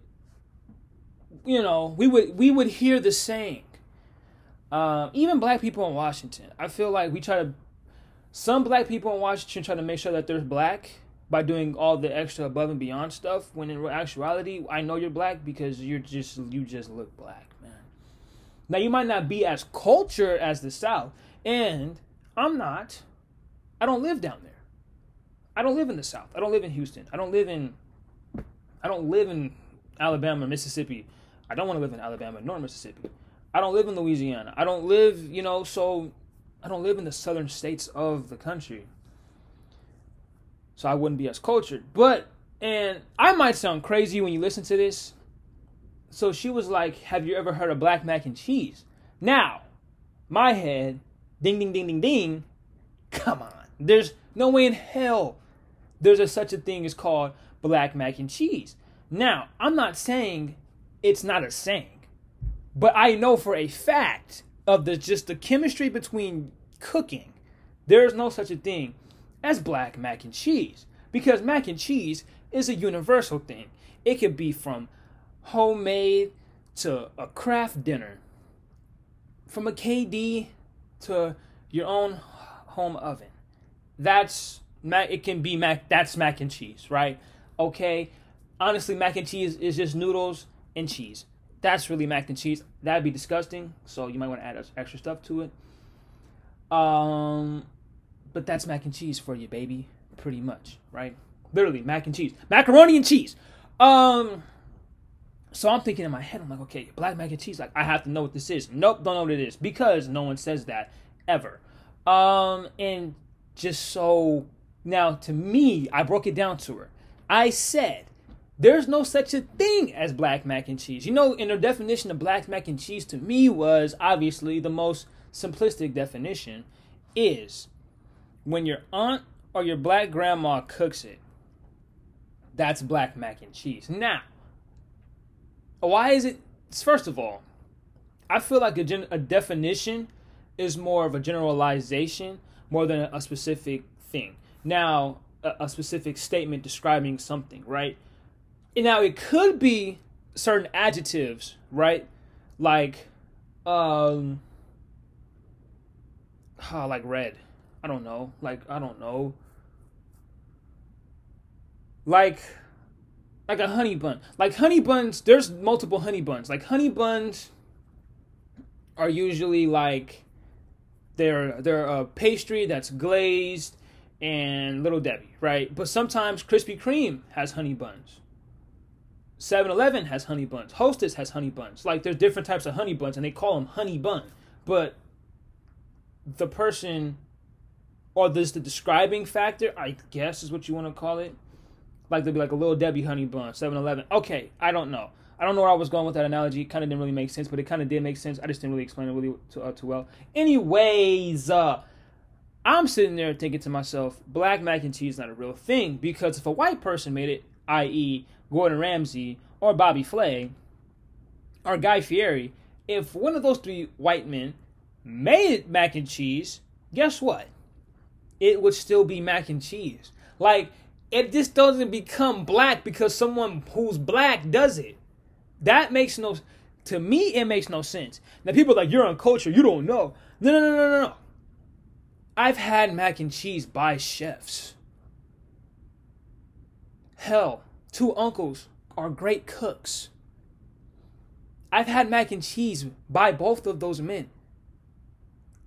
You know, we would we would hear the saying. Um, even black people in Washington, I feel like we try to. Some black people in Washington try to make sure that there's black by doing all the extra above and beyond stuff. When in actuality, I know you're black because you're just you just look black, man. Now you might not be as cultured as the South, and I'm not. I don't live down there. I don't live in the South. I don't live in Houston. I don't live in I don't live in Alabama, Mississippi. I don't want to live in Alabama nor Mississippi. I don't live in Louisiana. I don't live, you know, so I don't live in the southern states of the country. So I wouldn't be as cultured. But and I might sound crazy when you listen to this. So she was like, "Have you ever heard of black mac and cheese?" Now, my head, ding ding ding ding ding. Come on. There's no way in hell there's a, such a thing as called black mac and cheese. Now, I'm not saying it's not a saying, but I know for a fact of the just the chemistry between cooking, there's no such a thing as black mac and cheese because mac and cheese is a universal thing. It could be from homemade to a Kraft Dinner, from a KD to your own home oven. That's mac. It can be mac. That's mac and cheese, right? Okay. Honestly, mac and cheese is just noodles and cheese. That's really mac and cheese. That'd be disgusting. So you might want to add extra stuff to it. Um, but that's mac and cheese for you, baby. Pretty much, right? Literally, mac and cheese, macaroni and cheese. Um, so I'm thinking in my head, I'm like, okay, black mac and cheese. Like, I have to know what this is. Nope, don't know what it is because no one says that ever. Um, and just so now, to me, I broke it down to her. I said, there's no such a thing as black mac and cheese. You know, in her definition of black mac and cheese to me was obviously the most simplistic definition is when your aunt or your black grandma cooks it, that's black mac and cheese. Now, why is it? First of all, I feel like a, gen, a definition is more of a generalization more than a specific thing now a, a specific statement describing something, right? Now it could be certain adjectives, right? Like, um, oh, like red. I don't know. Like I don't know. Like, like a honey bun. Like honey buns. There's multiple honey buns. Like honey buns are usually like they're they're a pastry that's glazed and Little Debbie, right? But sometimes Krispy Kreme has honey buns. 7-Eleven has honey buns. Hostess has honey buns. Like there's different types of honey buns and they call them honey bun. But the person or this the describing factor, I guess is what you want to call it. Like there'd be like a little Debbie honey bun, 7-Eleven. Okay, I don't know. I don't know where I was going with that analogy. It kind of didn't really make sense, but it kind of did make sense. I just didn't really explain it really too, uh, too well. Anyways, uh, I'm sitting there thinking to myself, black mac and cheese is not a real thing because if a white person made it, i.e., Gordon Ramsay or Bobby Flay or Guy Fieri, if one of those three white men made mac and cheese, guess what? It would still be mac and cheese. Like, it just doesn't become black because someone who's black does it. That makes no to me it makes no sense. Now people like you're uncultured, you don't know. No no no no no no. I've had mac and cheese by chefs. Hell, two uncles are great cooks. I've had mac and cheese by both of those men.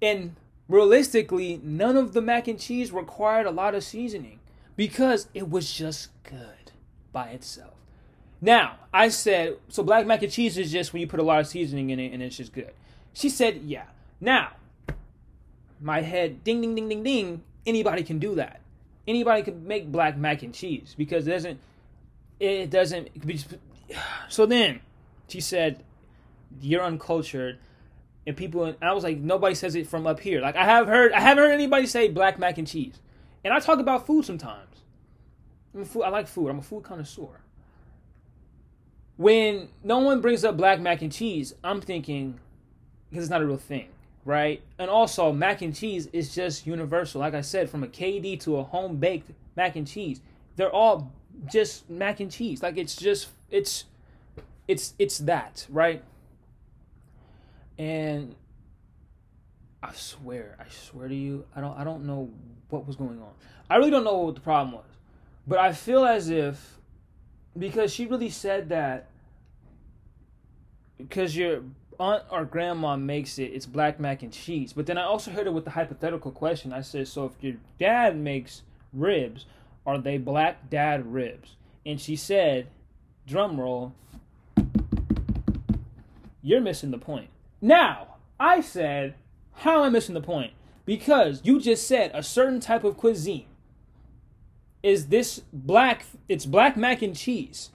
And realistically, none of the mac and cheese required a lot of seasoning because it was just good by itself. Now, I said, so black mac and cheese is just when you put a lot of seasoning in it and it's just good. She said, yeah. Now, my head ding ding ding ding ding anybody can do that anybody can make black mac and cheese because it doesn't it doesn't so then she said you're uncultured and people and I was like nobody says it from up here like I have heard I haven't heard anybody say black mac and cheese And I talk about food sometimes. Food, I like food. I'm a food connoisseur. When no one brings up black mac and cheese, I'm thinking because it's not a real thing, right? And also, mac and cheese is just universal. Like I said, from a KD to a home baked mac and cheese, they're all just mac and cheese. Like it's just it's it's it's that, right? And I swear, I swear to you, I don't I don't know what was going on. I really don't know what the problem was. But I feel as if because she really said that because your aunt or grandma makes it, it's black mac and cheese. But then I also heard it with the hypothetical question. I said, so if your dad makes ribs, are they black dad ribs? And she said, drum roll, you're missing the point. Now, I said, how am I missing the point? Because you just said a certain type of cuisine is this black, it's black mac and cheese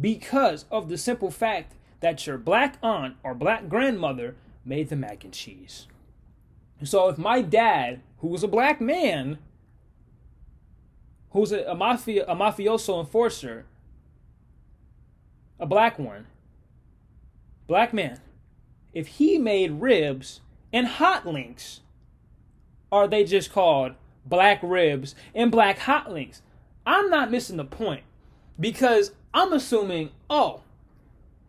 because of the simple fact that your black aunt or black grandmother made the mac and cheese. So if my dad, who was a black man, who's a, a mafia a mafioso enforcer, a black one, black man, if he made ribs and hot links, are they just called black ribs and black hot links? I'm not missing the point because I'm assuming, oh,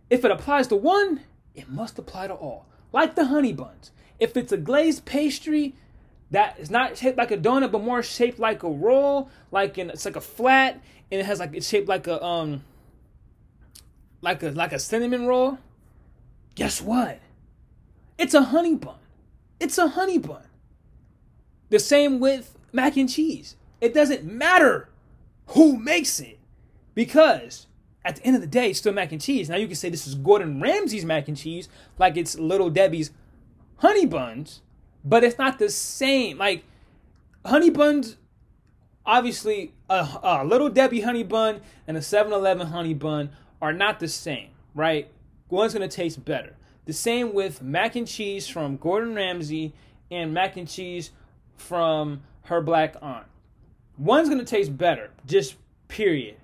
if it applies to one, it must apply to all. Like the honey buns. If it's a glazed pastry that is not shaped like a donut but more shaped like a roll, like in it's like a flat and it has like it's shaped like a um like a like a cinnamon roll, guess what? It's a honey bun. It's a honey bun. The same with mac and cheese. It doesn't matter who makes it because at the end of the day, it's still mac and cheese. Now you can say this is Gordon Ramsay's mac and cheese, like it's Little Debbie's honey buns, but it's not the same. Like honey buns, obviously, a, a Little Debbie honey bun and a 7-Eleven honey bun are not the same, right? One's gonna taste better. The same with mac and cheese from Gordon Ramsay and mac and cheese from her black aunt. One's gonna taste better, just period.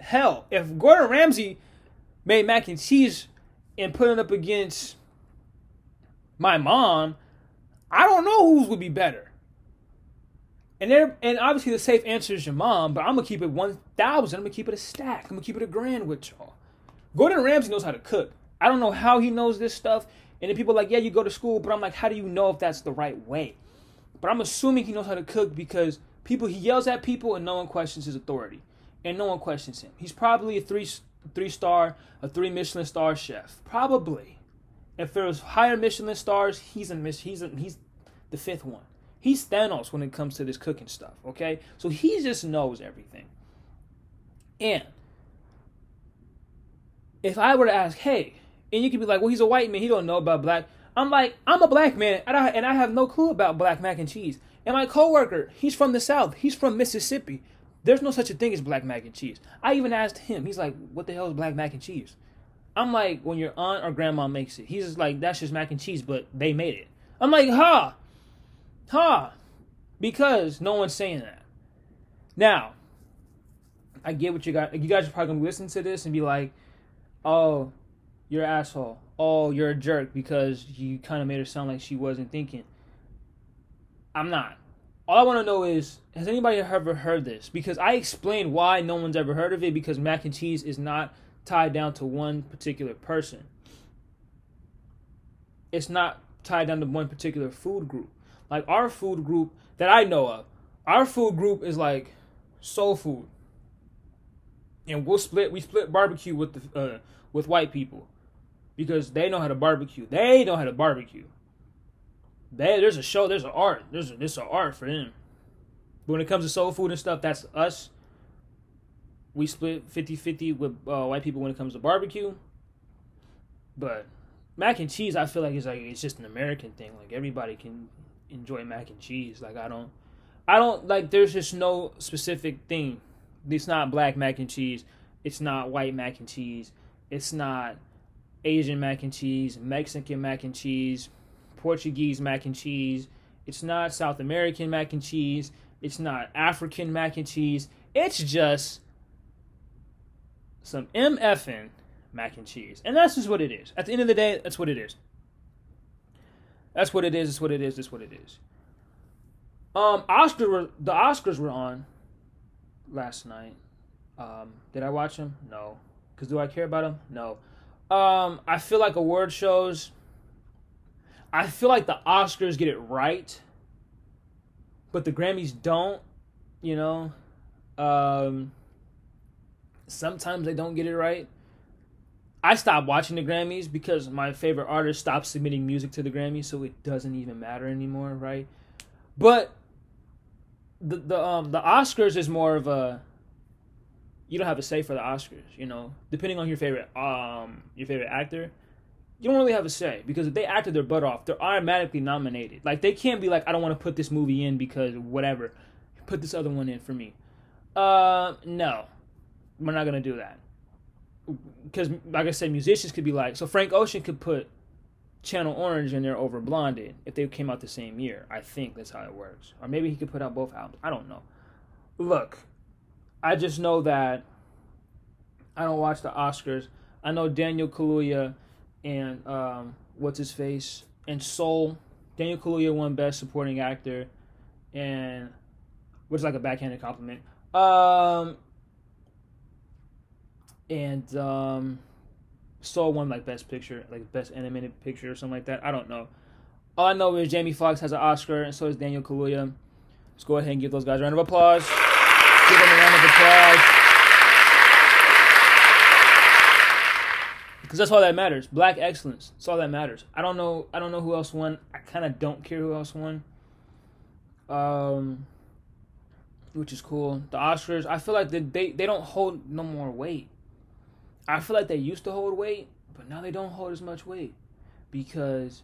Hell, if Gordon Ramsay made mac and cheese and put it up against my mom, I don't know whose would be better. And there, and obviously the safe answer is your mom, but I'm gonna keep it one thousand. I'm gonna keep it a stack. I'm gonna keep it a grand with y'all. Gordon Ramsay knows how to cook. I don't know how he knows this stuff. And then people are like, yeah, you go to school, but I'm like, how do you know if that's the right way? But I'm assuming he knows how to cook because people he yells at people and no one questions his authority and no one questions him. He's probably a three three star, a three Michelin star chef. Probably. If there was higher Michelin stars, he's a he's a, he's the fifth one. He's Thanos when it comes to this cooking stuff. Okay, so he just knows everything. And if I were to ask, hey, and you could be like, well, he's a white man, he don't know about black. I'm like, I'm a black man, and I, and I have no clue about black mac and cheese. And my coworker, he's from the South. He's from Mississippi. There's no such a thing as black mac and cheese. I even asked him. He's like, "What the hell is black mac and cheese?" I'm like, "When your aunt or grandma makes it." He's just like, "That's just mac and cheese, but they made it." I'm like, "Ha, ha," because no one's saying that. Now, I get what you got. You guys are probably gonna listen to this and be like, "Oh, you're an asshole. Oh, you're a jerk because you kind of made her sound like she wasn't thinking." I'm not all I want to know is has anybody ever heard this? Because I explained why no one's ever heard of it because mac and cheese is not tied down to one particular person. It's not tied down to one particular food group. Like our food group that I know of, our food group is like soul food. And we'll split we split barbecue with the uh, with white people because they know how to barbecue. They know how to barbecue. They, there's a show, there's an art. There's a, there's an art for them. But when it comes to soul food and stuff, that's us. We split 50-50 with uh, white people when it comes to barbecue. But mac and cheese, I feel like it's like it's just an American thing. Like everybody can enjoy mac and cheese. Like I don't, I don't like. There's just no specific thing. It's not black mac and cheese. It's not white mac and cheese. It's not Asian mac and cheese. Mexican mac and cheese. Portuguese mac and cheese. It's not South American mac and cheese. It's not African mac and cheese. It's just some MFN mac and cheese. And that's just what it is. At the end of the day, that's what it is. That's what it is. It's what it is. It's what it is. Um, Oscar the Oscars were on last night. Um, did I watch them? No. Cause do I care about them? No. Um, I feel like award shows. I feel like the Oscars get it right, but the Grammys don't. You know, um, sometimes they don't get it right. I stopped watching the Grammys because my favorite artist stopped submitting music to the Grammys, so it doesn't even matter anymore, right? But the the um the Oscars is more of a you don't have a say for the Oscars, you know. Depending on your favorite um your favorite actor, you don't really have a say because if they acted their butt off, they're automatically nominated. Like they can't be like, I don't want to put this movie in because whatever, put this other one in for me. Uh, no, we're not gonna do that. Because like I said, musicians could be like, so Frank Ocean could put Channel Orange in there over Blonded if they came out the same year. I think that's how it works. Or maybe he could put out both albums. I don't know. Look, I just know that I don't watch the Oscars. I know Daniel Kaluuya and um, what's his face and Soul. Daniel Kaluuya won Best Supporting Actor, and which is like a backhanded compliment. Um, and um, Soul won like Best Picture, like Best Animated Picture or something like that. I don't know. All I know is Jamie Foxx has an Oscar, and so does Daniel Kaluuya. Let's go ahead and give those guys a round of applause. Give them a round of applause. Because that's all that matters. Black excellence. That's all that matters. I don't know. I don't know who else won. I kind of don't care who else won. Um, which is cool. The Oscars. I feel like they they, they don't hold no more weight. I feel like they used to hold weight, but now they don't hold as much weight because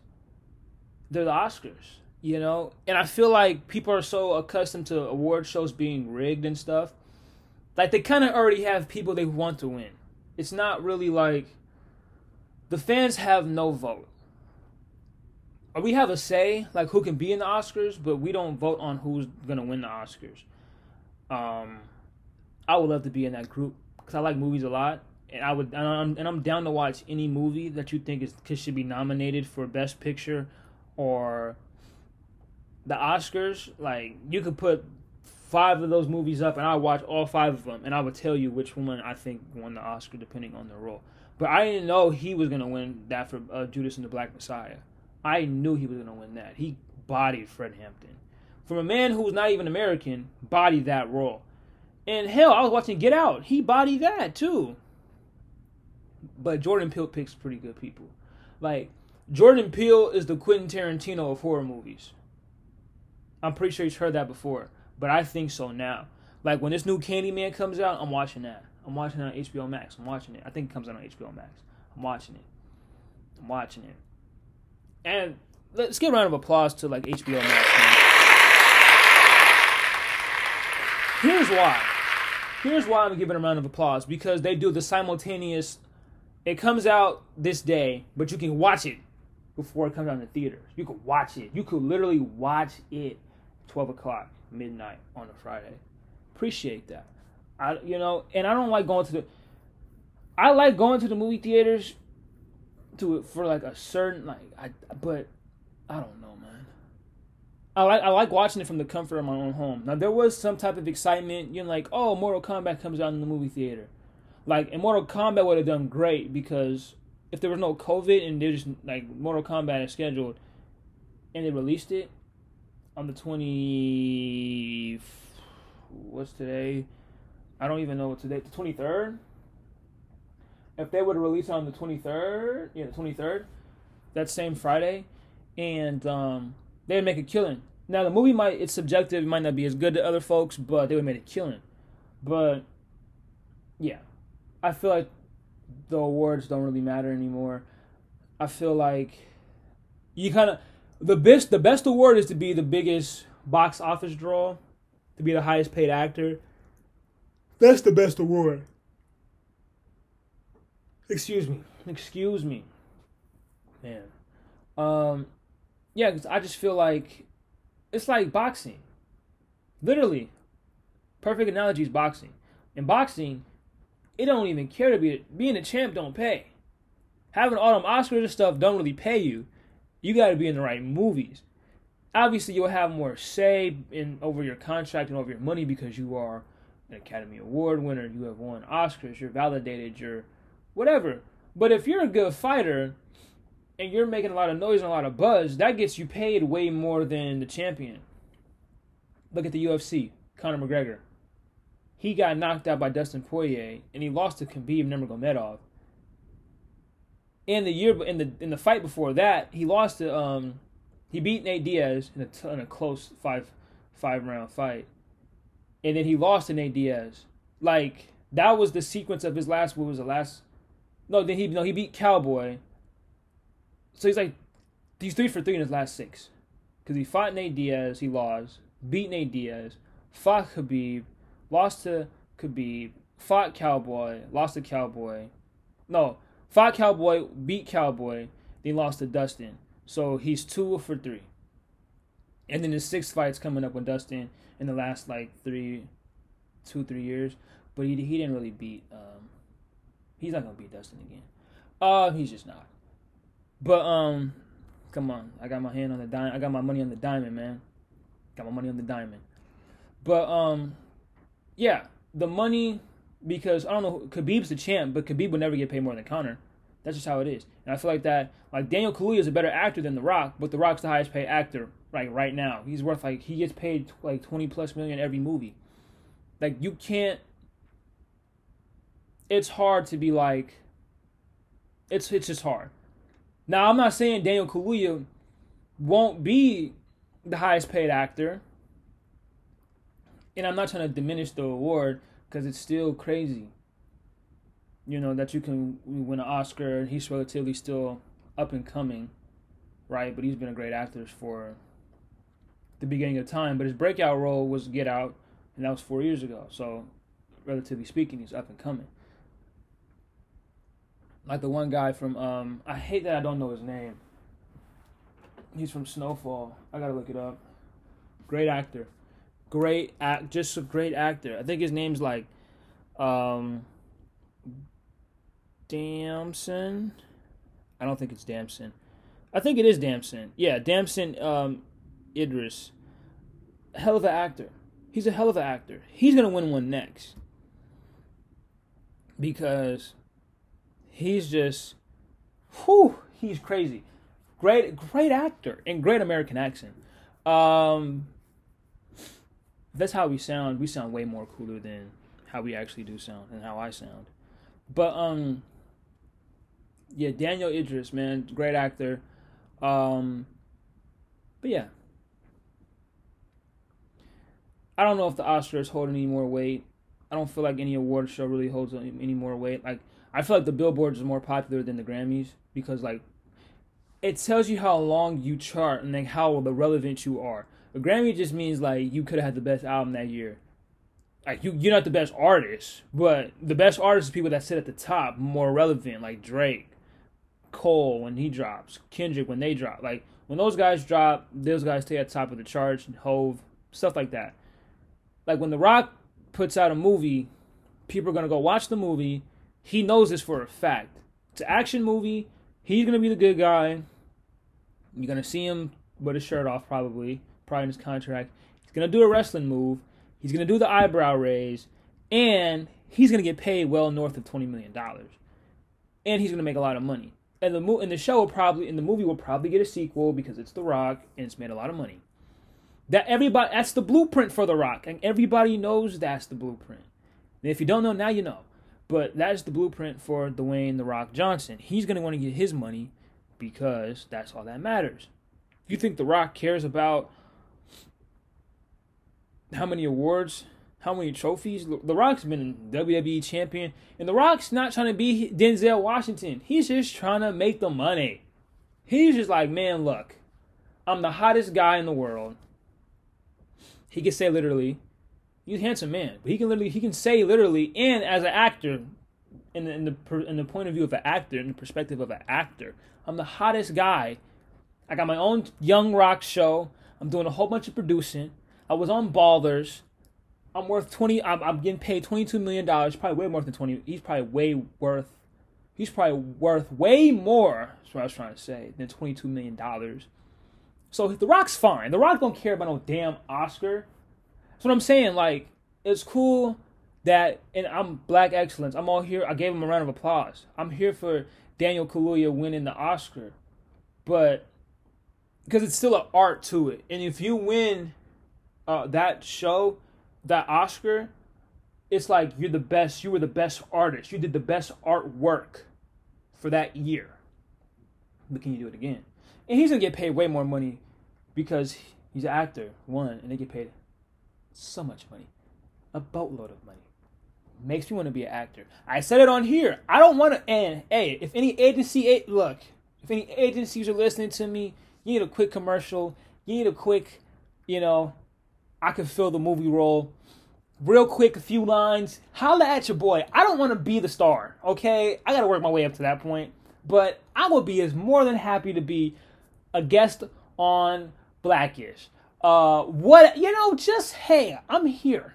they're the Oscars, you know? And I feel like people are so accustomed to award shows being rigged and stuff. Like they kind of already have people they want to win. It's not really like the fans have no vote. We have a say, like who can be in the Oscars, but we don't vote on who's gonna win the Oscars. Um, I would love to be in that group because I like movies a lot, and I would and I'm, and I'm down to watch any movie that you think is should be nominated for best picture or the Oscars. Like you could put five of those movies up and I watch all five of them and I would tell you which one I think won the Oscar depending on the role. But I didn't know he was gonna win that for uh, Judas and the Black Messiah. I knew he was gonna win that. He bodied Fred Hampton. From a man who's not even American, bodied that role. And hell, I was watching Get Out. He bodied that too but Jordan Peele picks pretty good people. Like Jordan Peele is the Quentin Tarantino of horror movies. I'm pretty sure you've heard that before, but I think so now. Like when this new Candyman comes out, I'm watching that. I'm watching it on HBO Max. I'm watching it. I think it comes out on HBO Max. I'm watching it. I'm watching it. And let's give a round of applause to like HBO Max. Here's why. Here's why I'm giving a round of applause because they do the simultaneous it comes out this day, but you can watch it before it comes out in the theaters. You could watch it. You could literally watch it 12 o'clock, midnight on a Friday. Appreciate that. I, you know, and I don't like going to the. I like going to the movie theaters to it for like a certain like I, but I don't know, man. I like I like watching it from the comfort of my own home. Now there was some type of excitement, you know, like oh, Mortal Kombat comes out in the movie theater like in Mortal Kombat would have done great because if there was no COVID and they just like Mortal Kombat is scheduled and they released it on the twenty what's today? I don't even know what today the twenty third. If they would have released it on the twenty third, yeah, the twenty third, that same Friday, and um, they'd make a killing. Now the movie might it's subjective, it might not be as good to other folks, but they would make a killing. But yeah, I feel like the awards don't really matter anymore. I feel like you kind of the best the best award is to be the biggest box office draw, to be the highest paid actor. That's the best award. Excuse me. Excuse me. Man. Um yeah, cuz I just feel like it's like boxing. Literally, perfect analogy is boxing. In boxing, it don't even care to be being a champ. Don't pay. Having all them Oscars and stuff don't really pay you. You got to be in the right movies. Obviously, you'll have more say in over your contract and over your money because you are an Academy Award winner. You have won Oscars. You're validated. You're whatever. But if you're a good fighter and you're making a lot of noise and a lot of buzz, that gets you paid way more than the champion. Look at the UFC, Conor McGregor. He got knocked out by Dustin Poirier, and he lost to Khabib Nurmagomedov. In the year in the in the fight before that, he lost to um, he beat Nate Diaz in a, in a close five five round fight, and then he lost to Nate Diaz. Like that was the sequence of his last. What was the last? No, then he no he beat Cowboy. So he's like he's three for three in his last six, because he fought Nate Diaz, he lost, beat Nate Diaz, fought Khabib, lost to Khabib, fought Cowboy, lost to Cowboy. No, fought Cowboy, beat Cowboy, then lost to Dustin. So he's two for three. And then the six fight's coming up with Dustin in the last like three, two three years, but he he didn't really beat. Um, he's not gonna beat Dustin again. Uh, he's just not. But um, come on, I got my hand on the diamond. I got my money on the diamond, man. Got my money on the diamond. But um, yeah, the money because I don't know. Khabib's the champ, but Khabib would never get paid more than Conor. That's just how it is. And I feel like that. Like Daniel Kaluuya is a better actor than The Rock, but The Rock's the highest paid actor like right now. He's worth like he gets paid like twenty plus million every movie. Like you can't. It's hard to be like. It's it's just hard. Now I'm not saying Daniel Kaluuya won't be the highest paid actor and I'm not trying to diminish the award because it's still crazy. You know that you can win an Oscar. He's relatively still up and coming, right? But he's been a great actor for the beginning of time. But his breakout role was Get Out, and that was four years ago. So, relatively speaking, he's up and coming. Like the one guy from um, I hate that I don't know his name. He's from Snowfall. I gotta look it up. Great actor great act, just a great actor. I think his name's like, um, Damson. I don't think it's Damson. I think it is Damson. Yeah, Damson um, Idris. Hell of an actor. He's a hell of an actor. He's gonna win one next because he's just, whew, he's crazy. Great, great actor and great American accent. Um, that's how we sound. We sound way more cooler than how we actually do sound and how I sound. But um, yeah, Daniel Idris, man, great actor. Um, but yeah, I don't know if the Oscars hold any more weight. I don't feel like any award show really holds any more weight. Like I feel like the Billboards is more popular than the Grammys because like it tells you how long you chart and like how relevant you are. A Grammy just means like you could have had the best album that year. Like you, you're not the best artist, but the best artists are people that sit at the top, more relevant, like Drake, Cole when he drops, Kendrick when they drop. Like when those guys drop, those guys stay at the top of the charts, Hove, stuff like that. Like when The Rock puts out a movie, people are gonna go watch the movie. He knows this for a fact. It's an action movie. He's gonna be the good guy. You're gonna see him with his shirt off, probably probably in his contract. He's gonna do a wrestling move. He's gonna do the eyebrow raise, and he's gonna get paid well north of twenty million dollars, and he's gonna make a lot of money. And the mo- and the show will probably and the movie will probably get a sequel because it's The Rock and it's made a lot of money. That everybody that's the blueprint for The Rock, and everybody knows that's the blueprint. And if you don't know now, you know. But that's the blueprint for Dwayne The Rock Johnson. He's gonna want to get his money because that's all that matters. You think The Rock cares about how many awards, how many trophies. The Rock's been WWE champion, and The Rock's not trying to be Denzel Washington. He's just trying to make the money. He's just like, man, look, I'm the hottest guy in the world. He can say literally, he's a handsome man, but he can literally, he can say literally, and as an actor, in the, in the in the point of view of an actor, in the perspective of an actor, I'm the hottest guy. I got my own Young Rock show. I'm doing a whole bunch of producing. I was on Ballers. I'm worth twenty. I'm, I'm getting paid twenty two million dollars. Probably way more than twenty. He's probably way worth. He's probably worth way more. That's what I was trying to say than twenty two million dollars. So The Rock's fine. The Rock don't care about no damn Oscar. That's what I'm saying. Like it's cool that, and I'm Black Excellence. I'm all here. I gave him a round of applause. I'm here for Daniel Kaluuya winning the Oscar, but because it's still an art to it, and if you win uh, that show, that Oscar, it's like you're the best. You were the best artist. You did the best artwork for that year. But can you do it again? And he's gonna get paid way more money because he's an actor, one, and they get paid so much money, a boatload of money. Makes me want to be an actor. I said it on here. I don't want to. And hey, if any agency, look, if any agencies are listening to me, you need a quick commercial. You need a quick, you know, I can fill the movie role. Real quick, a few lines. Holla at your boy. I don't want to be the star, okay? I got to work my way up to that point. But I will be as more than happy to be a guest on Blackish. Uh, what, you know, just hey, I'm here.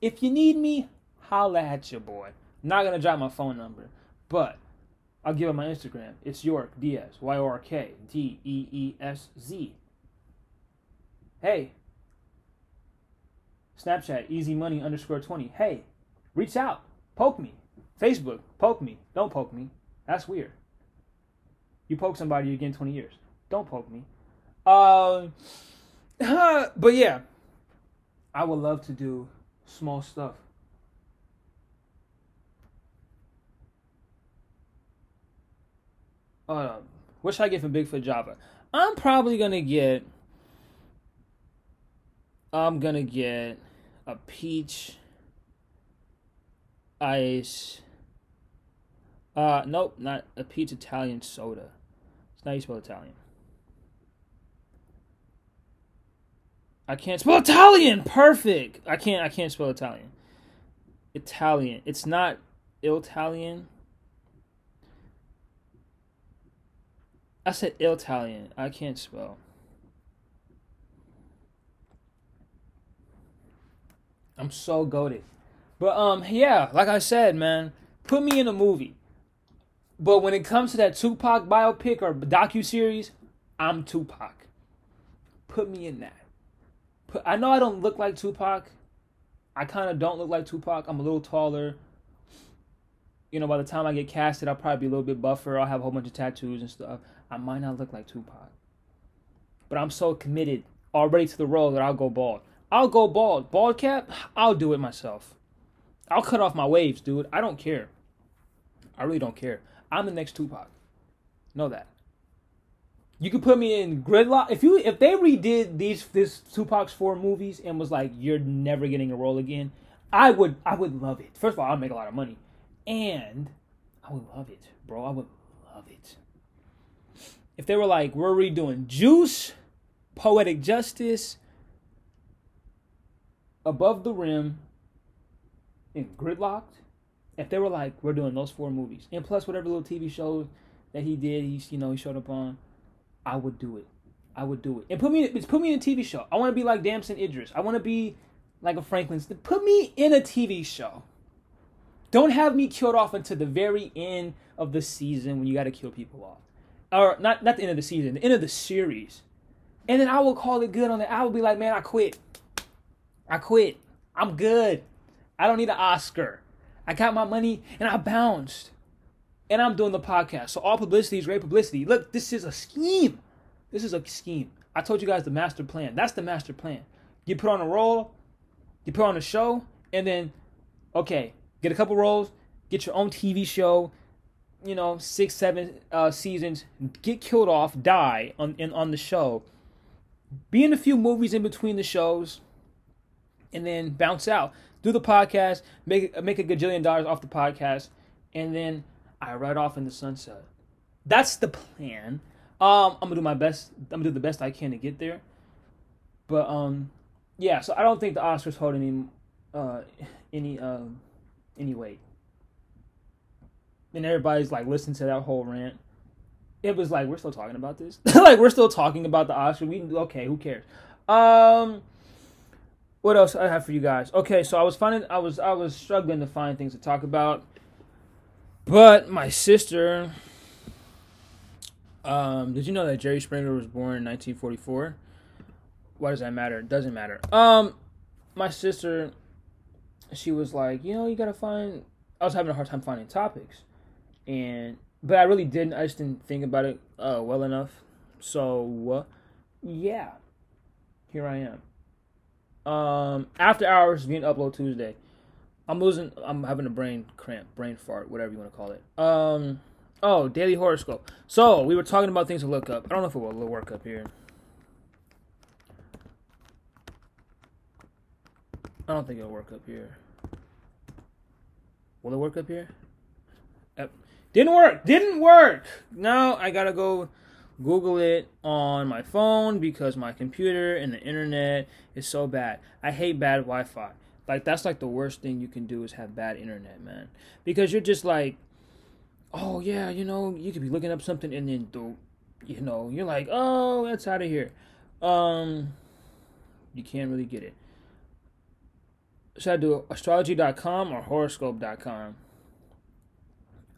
If you need me, holla at your boy. not gonna drop my phone number, but I'll give it my Instagram. It's York Dees, Y O R K D E E S Z. Hey, Snapchat, easy money underscore 20. Hey, reach out. Poke me. Facebook, poke me. Don't poke me. That's weird. You poke somebody, you get 20 years. Don't poke me. Uh, but yeah, I would love to do small stuff. Uh, what should I get from Bigfoot Java? I'm probably gonna get. I'm gonna get a peach ice. Uh, nope, not a peach Italian soda. It's not you spell Italian. I can't spell Italian. Perfect. I can't. I can't spell Italian. Italian. It's not Italian. I said Italian. I can't spell. I'm so goaded. But um yeah, like I said, man, put me in a movie. But when it comes to that Tupac biopic or docu series, I'm Tupac. Put me in that. Put, I know I don't look like Tupac. I kind of don't look like Tupac. I'm a little taller. You know, by the time I get casted, I'll probably be a little bit buffer. I'll have a whole bunch of tattoos and stuff. I might not look like Tupac. But I'm so committed already to the role that I'll go bald. I'll go bald. Bald cap, I'll do it myself. I'll cut off my waves, dude. I don't care. I really don't care. I'm the next Tupac. Know that. You could put me in gridlock if you if they redid these this Tupac's four movies and was like you're never getting a role again. I would I would love it. First of all, I'd make a lot of money, and I would love it, bro. I would love it. If they were like we're redoing Juice, Poetic Justice, Above the Rim, and Gridlock'd, if they were like, we're doing those four movies, and plus whatever little TV show that he did, he's you know he showed up on, I would do it. I would do it. And put me put me in a TV show. I want to be like Damson Idris. I want to be like a Franklin. Put me in a TV show. Don't have me killed off until the very end of the season when you got to kill people off, or not not the end of the season, the end of the series, and then I will call it good on it. I will be like, man, I quit. I quit. I'm good. I don't need an Oscar. I got my money and I bounced. And I'm doing the podcast. So all publicity is great publicity. Look, this is a scheme. This is a scheme. I told you guys the master plan. That's the master plan. You put on a role, you put on a show, and then, okay, get a couple roles, get your own TV show, you know, six, seven uh, seasons, get killed off, die on in, on the show, be in a few movies in between the shows, and then bounce out. Do the podcast, make make a gajillion dollars off the podcast, and then I ride off in the sunset. That's the plan. Um, I'm gonna do my best. I'm gonna do the best I can to get there. But um, yeah. So I don't think the Oscars hold any uh any uh, any weight. And everybody's like listening to that whole rant. It was like we're still talking about this. like we're still talking about the Oscar. We okay? Who cares? Um what else I have for you guys? Okay, so I was finding I was I was struggling to find things to talk about, but my sister. Um, did you know that Jerry Springer was born in 1944? Why does that matter? It doesn't matter. Um, my sister, she was like, you know, you gotta find. I was having a hard time finding topics, and but I really didn't. I just didn't think about it uh, well enough. So, uh, yeah, here I am. Um, after hours being upload Tuesday. I'm losing. I'm having a brain cramp, brain fart, whatever you want to call it. Um, oh, daily horoscope. So we were talking about things to look up. I don't know if it will work up here. I don't think it'll work up here. Will it work up here? Yep. Didn't work. Didn't work. Now I gotta go Google it on my phone because my computer and the internet is so bad. I hate bad Wi-Fi. Like that's like the worst thing you can do is have bad internet, man. Because you're just like, oh yeah, you know, you could be looking up something and then do, you know, you're like, oh, that's out of here. Um, you can't really get it. Should I do astrology.com or horoscope.com?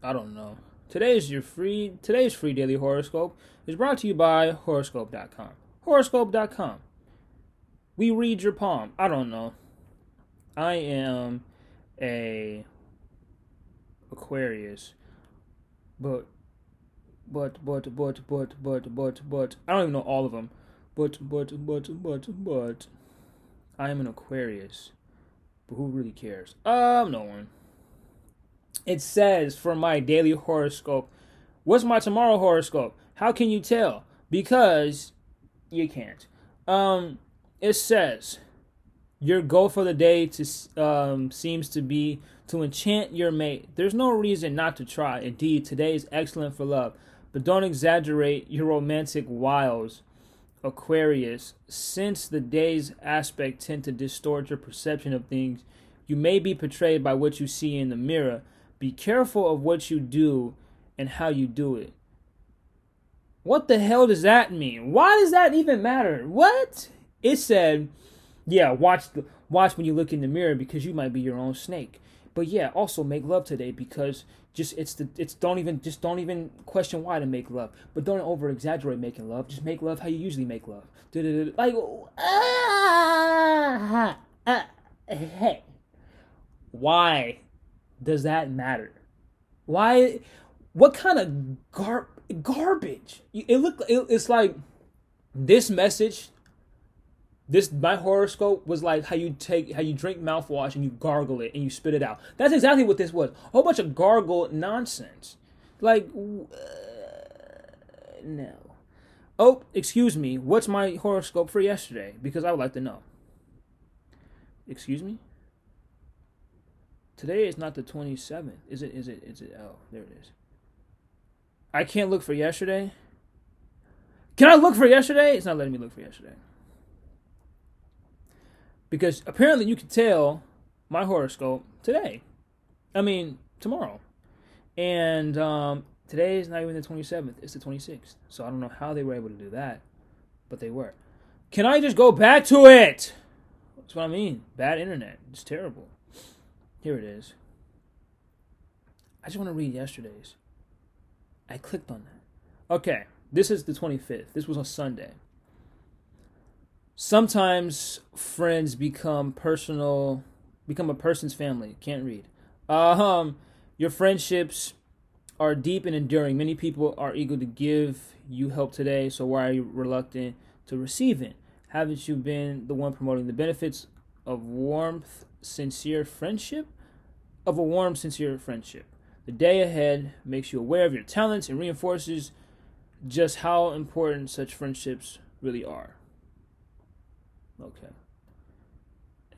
I don't know. Today's your free today's free daily horoscope is brought to you by horoscope.com. Horoscope.com. We read your palm. I don't know. I am a Aquarius. But but but but but but but but I don't even know all of them. But but but but but I am an Aquarius. But who really cares? Um, no one. It says for my daily horoscope. What's my tomorrow horoscope? How can you tell? Because you can't. Um, it says your goal for the day to um, seems to be to enchant your mate. There's no reason not to try. Indeed, today is excellent for love, but don't exaggerate your romantic wiles. Aquarius, since the day's aspect tend to distort your perception of things, you may be portrayed by what you see in the mirror. Be careful of what you do and how you do it. What the hell does that mean? Why does that even matter? What? It said, yeah, watch watch when you look in the mirror because you might be your own snake. But yeah, also make love today because just it's the it's don't even just don't even question why to make love. But don't over exaggerate making love. Just make love how you usually make love. Like ah, ah, hey. Why does that matter? Why? What kind of gar- garbage? It look. It, it's like this message. This my horoscope was like how you take how you drink mouthwash and you gargle it and you spit it out. That's exactly what this was. A whole bunch of gargle nonsense. Like uh, no. Oh, excuse me. What's my horoscope for yesterday? Because I would like to know. Excuse me? Today is not the 27th. Is it? Is it? Is it? Oh, there it is. I can't look for yesterday. Can I look for yesterday? It's not letting me look for yesterday. Because apparently you can tell my horoscope today. I mean, tomorrow. And um, today is not even the 27th, it's the 26th. So I don't know how they were able to do that, but they were. Can I just go back to it? That's what I mean. Bad internet. It's terrible. Here it is. I just want to read yesterday's. I clicked on that. Okay, this is the 25th. This was on Sunday. Sometimes friends become personal, become a person's family. Can't read. Um, your friendships are deep and enduring. Many people are eager to give you help today, so why are you reluctant to receive it? Haven't you been the one promoting the benefits of warmth, sincere friendship? Of a warm, sincere friendship. The day ahead makes you aware of your talents and reinforces just how important such friendships really are. Okay.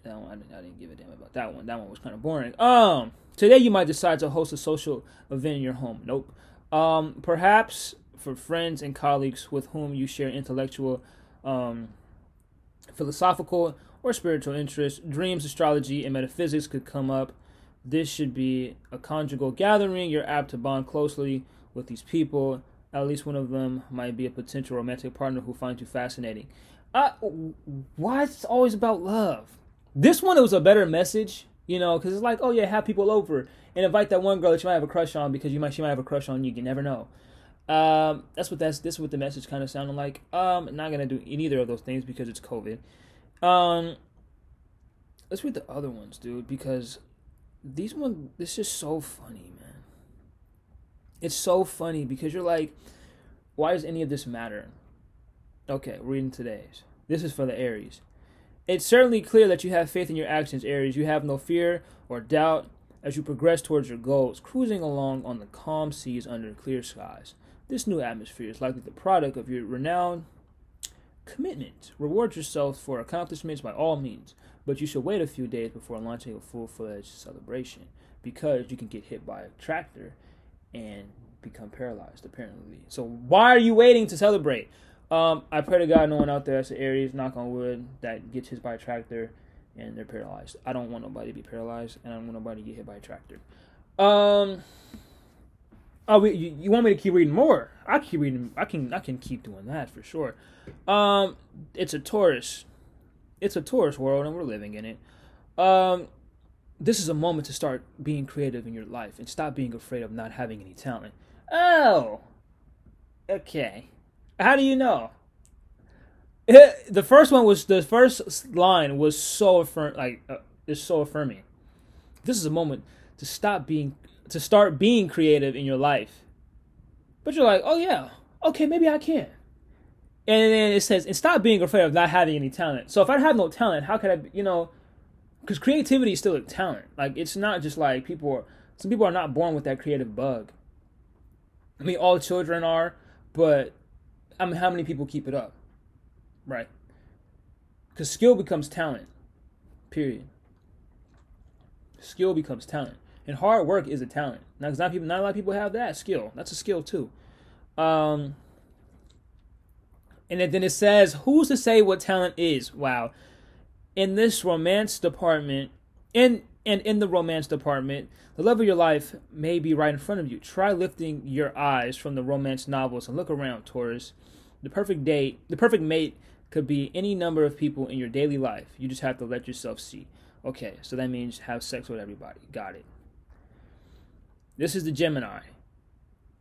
That one, I didn't, give a damn about that one. That one was kind of boring. Um, today you might decide to host a social event in your home. Nope. Um, perhaps for friends and colleagues with whom you share intellectual, um, philosophical, or spiritual interests, dreams, astrology, and metaphysics could come up. This should be a conjugal gathering. You're apt to bond closely with these people. At least one of them might be a potential romantic partner who finds you fascinating. Uh, why is it always about love? This one it was a better message, you know, because it's like, oh yeah, have people over and invite that one girl that you might have a crush on because you might she might have a crush on you. You never know. Um, that's what that's this is what the message kind of sounded like. Um, not gonna do either of those things because it's COVID. Um, let's read the other ones, dude, because these one this is so funny, man. It's so funny because you're like, why does any of this matter? Okay, reading today's. This is for the Aries. It's certainly clear that you have faith in your actions, Aries. You have no fear or doubt as you progress towards your goals, cruising along on the calm seas under clear skies. This new atmosphere is likely the product of your renowned commitment. Reward yourself for accomplishments by all means, but you should wait a few days before launching a full fledged celebration because you can get hit by a tractor and become paralyzed, apparently. So, why are you waiting to celebrate? Um, I pray to God no one out there that's an Aries, knock on wood, that gets hit by a tractor and they're paralyzed. I don't want nobody to be paralyzed, and I don't want nobody to get hit by a tractor. Um. Oh, you, you want me to keep reading more? I keep reading. I can. I can keep doing that for sure. Um, it's a Taurus. It's a tourist world, and we're living in it. Um, this is a moment to start being creative in your life and stop being afraid of not having any talent. Oh, okay. How do you know? the first one was the first line was so affirm like uh, is so affirming. This is a moment to stop being to start being creative in your life. But you're like, oh yeah, okay, maybe I can. And then it says, and stop being afraid of not having any talent. So if I have no talent, how could I, you know, because creativity is still a talent. Like it's not just like people are. Some people are not born with that creative bug. I mean, all children are, but I mean, how many people keep it up? Right. Because skill becomes talent. Period. Skill becomes talent. And hard work is a talent. Now, because not people, not a lot of people have that skill. That's a skill too. Um, and then it says, "Who's to say what talent is?" Wow. In this romance department, in and in the romance department, the love of your life may be right in front of you. Try lifting your eyes from the romance novels and look around, Taurus. The perfect date, the perfect mate could be any number of people in your daily life. You just have to let yourself see. Okay, so that means have sex with everybody. Got it. This is the Gemini.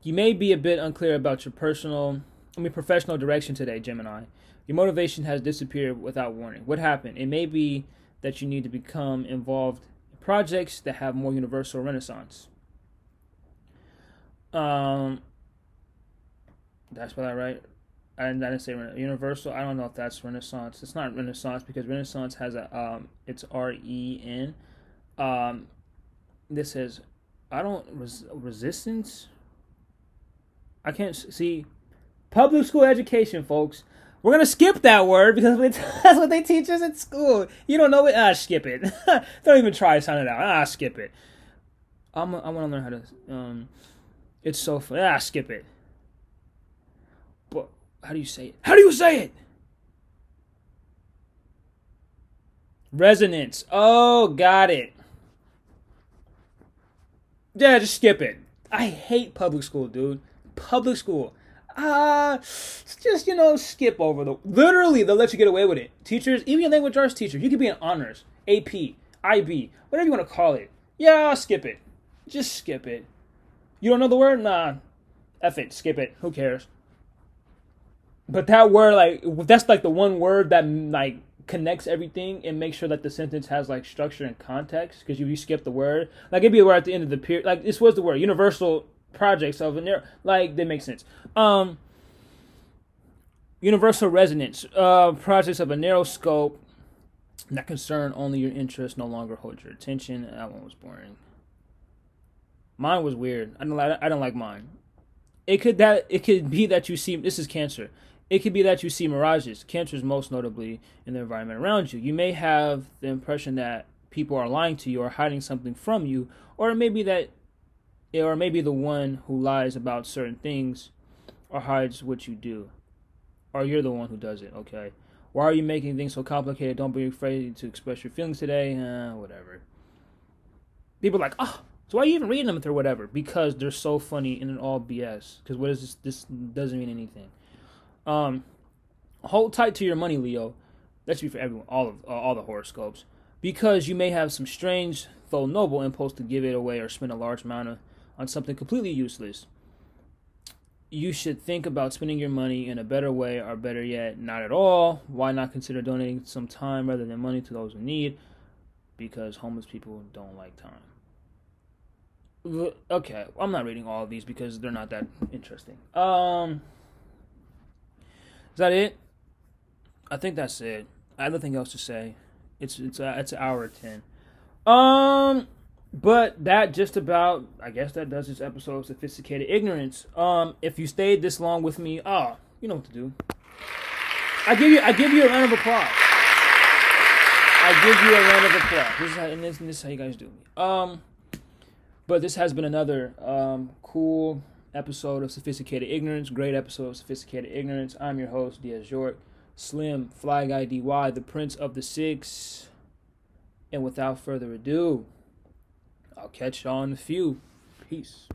You may be a bit unclear about your personal, I mean, professional direction today, Gemini. Your motivation has disappeared without warning. What happened? It may be that you need to become involved in projects that have more universal renaissance. Um, that's what I write. I didn't say Universal. I don't know if that's Renaissance. It's not Renaissance because Renaissance has a um, it's R E N. Um, this says, I don't res- resistance. I can't see public school education, folks. We're gonna skip that word because that's what they teach us at school. You don't know it? Ah, skip it. don't even try to sound it out. Ah, skip it. I'm I want to learn how to. Um, it's so fun. Ah, skip it. But how do you say it? How do you say it? Resonance. Oh, got it. Yeah, just skip it. I hate public school, dude. Public school. Ah, just you know, skip over the. Literally, they'll let you get away with it. Teachers, even your language arts teacher, you could be an honors, AP, IB, whatever you want to call it. Yeah, skip it. Just skip it. You don't know the word? Nah. F it. Skip it. Who cares? but that word like that's like the one word that like connects everything and makes sure that the sentence has like structure and context because if you skip the word like it'd be a word at the end of the period like this was the word universal projects of an like they make sense. Um universal resonance uh projects of a narrow scope that concern only your interest no longer hold your attention. That one was boring. Mine was weird. I don't like i don't like mine. It could that it could be that you see this is cancer. It could be that you see mirages, cancers most notably in the environment around you. You may have the impression that people are lying to you or hiding something from you, or it may be that, or maybe the one who lies about certain things or hides what you do, or you're the one who does it. Okay, why are you making things so complicated? Don't be afraid to express your feelings today. Uh, whatever. People like, oh, so why are you even reading them or whatever? Because they're so funny and it all BS. Because what is this? This doesn't mean anything. Um, hold tight to your money, Leo. That should be for everyone, all of uh, all the horoscopes. because you may have some strange, though noble, impulse to give it away or spend a large amount of, on something completely useless. You should think about spending your money in a better way, or better yet, not at all. Why not consider donating some time rather than money to those in need? Because homeless people don't like time. Okay, I'm not reading all of these because they're not that interesting. Um, is that it? I think that's it. I have nothing else to say. It's it's uh, it's hour ten. Um, but that just about I guess that does this episode of sophisticated ignorance. Um, if you stayed this long with me, ah, oh, you know what to do. I give you I give you a round of applause. I give you a round of applause. This is how, and this, this is how you guys do me. Um, but this has been another um cool episode of sophisticated ignorance. Great episode of sophisticated ignorance. I'm your host Diaz York. Slim, Fly Guy DY, the Prince of the Six. And without further ado, I'll catch you on a few. Peace.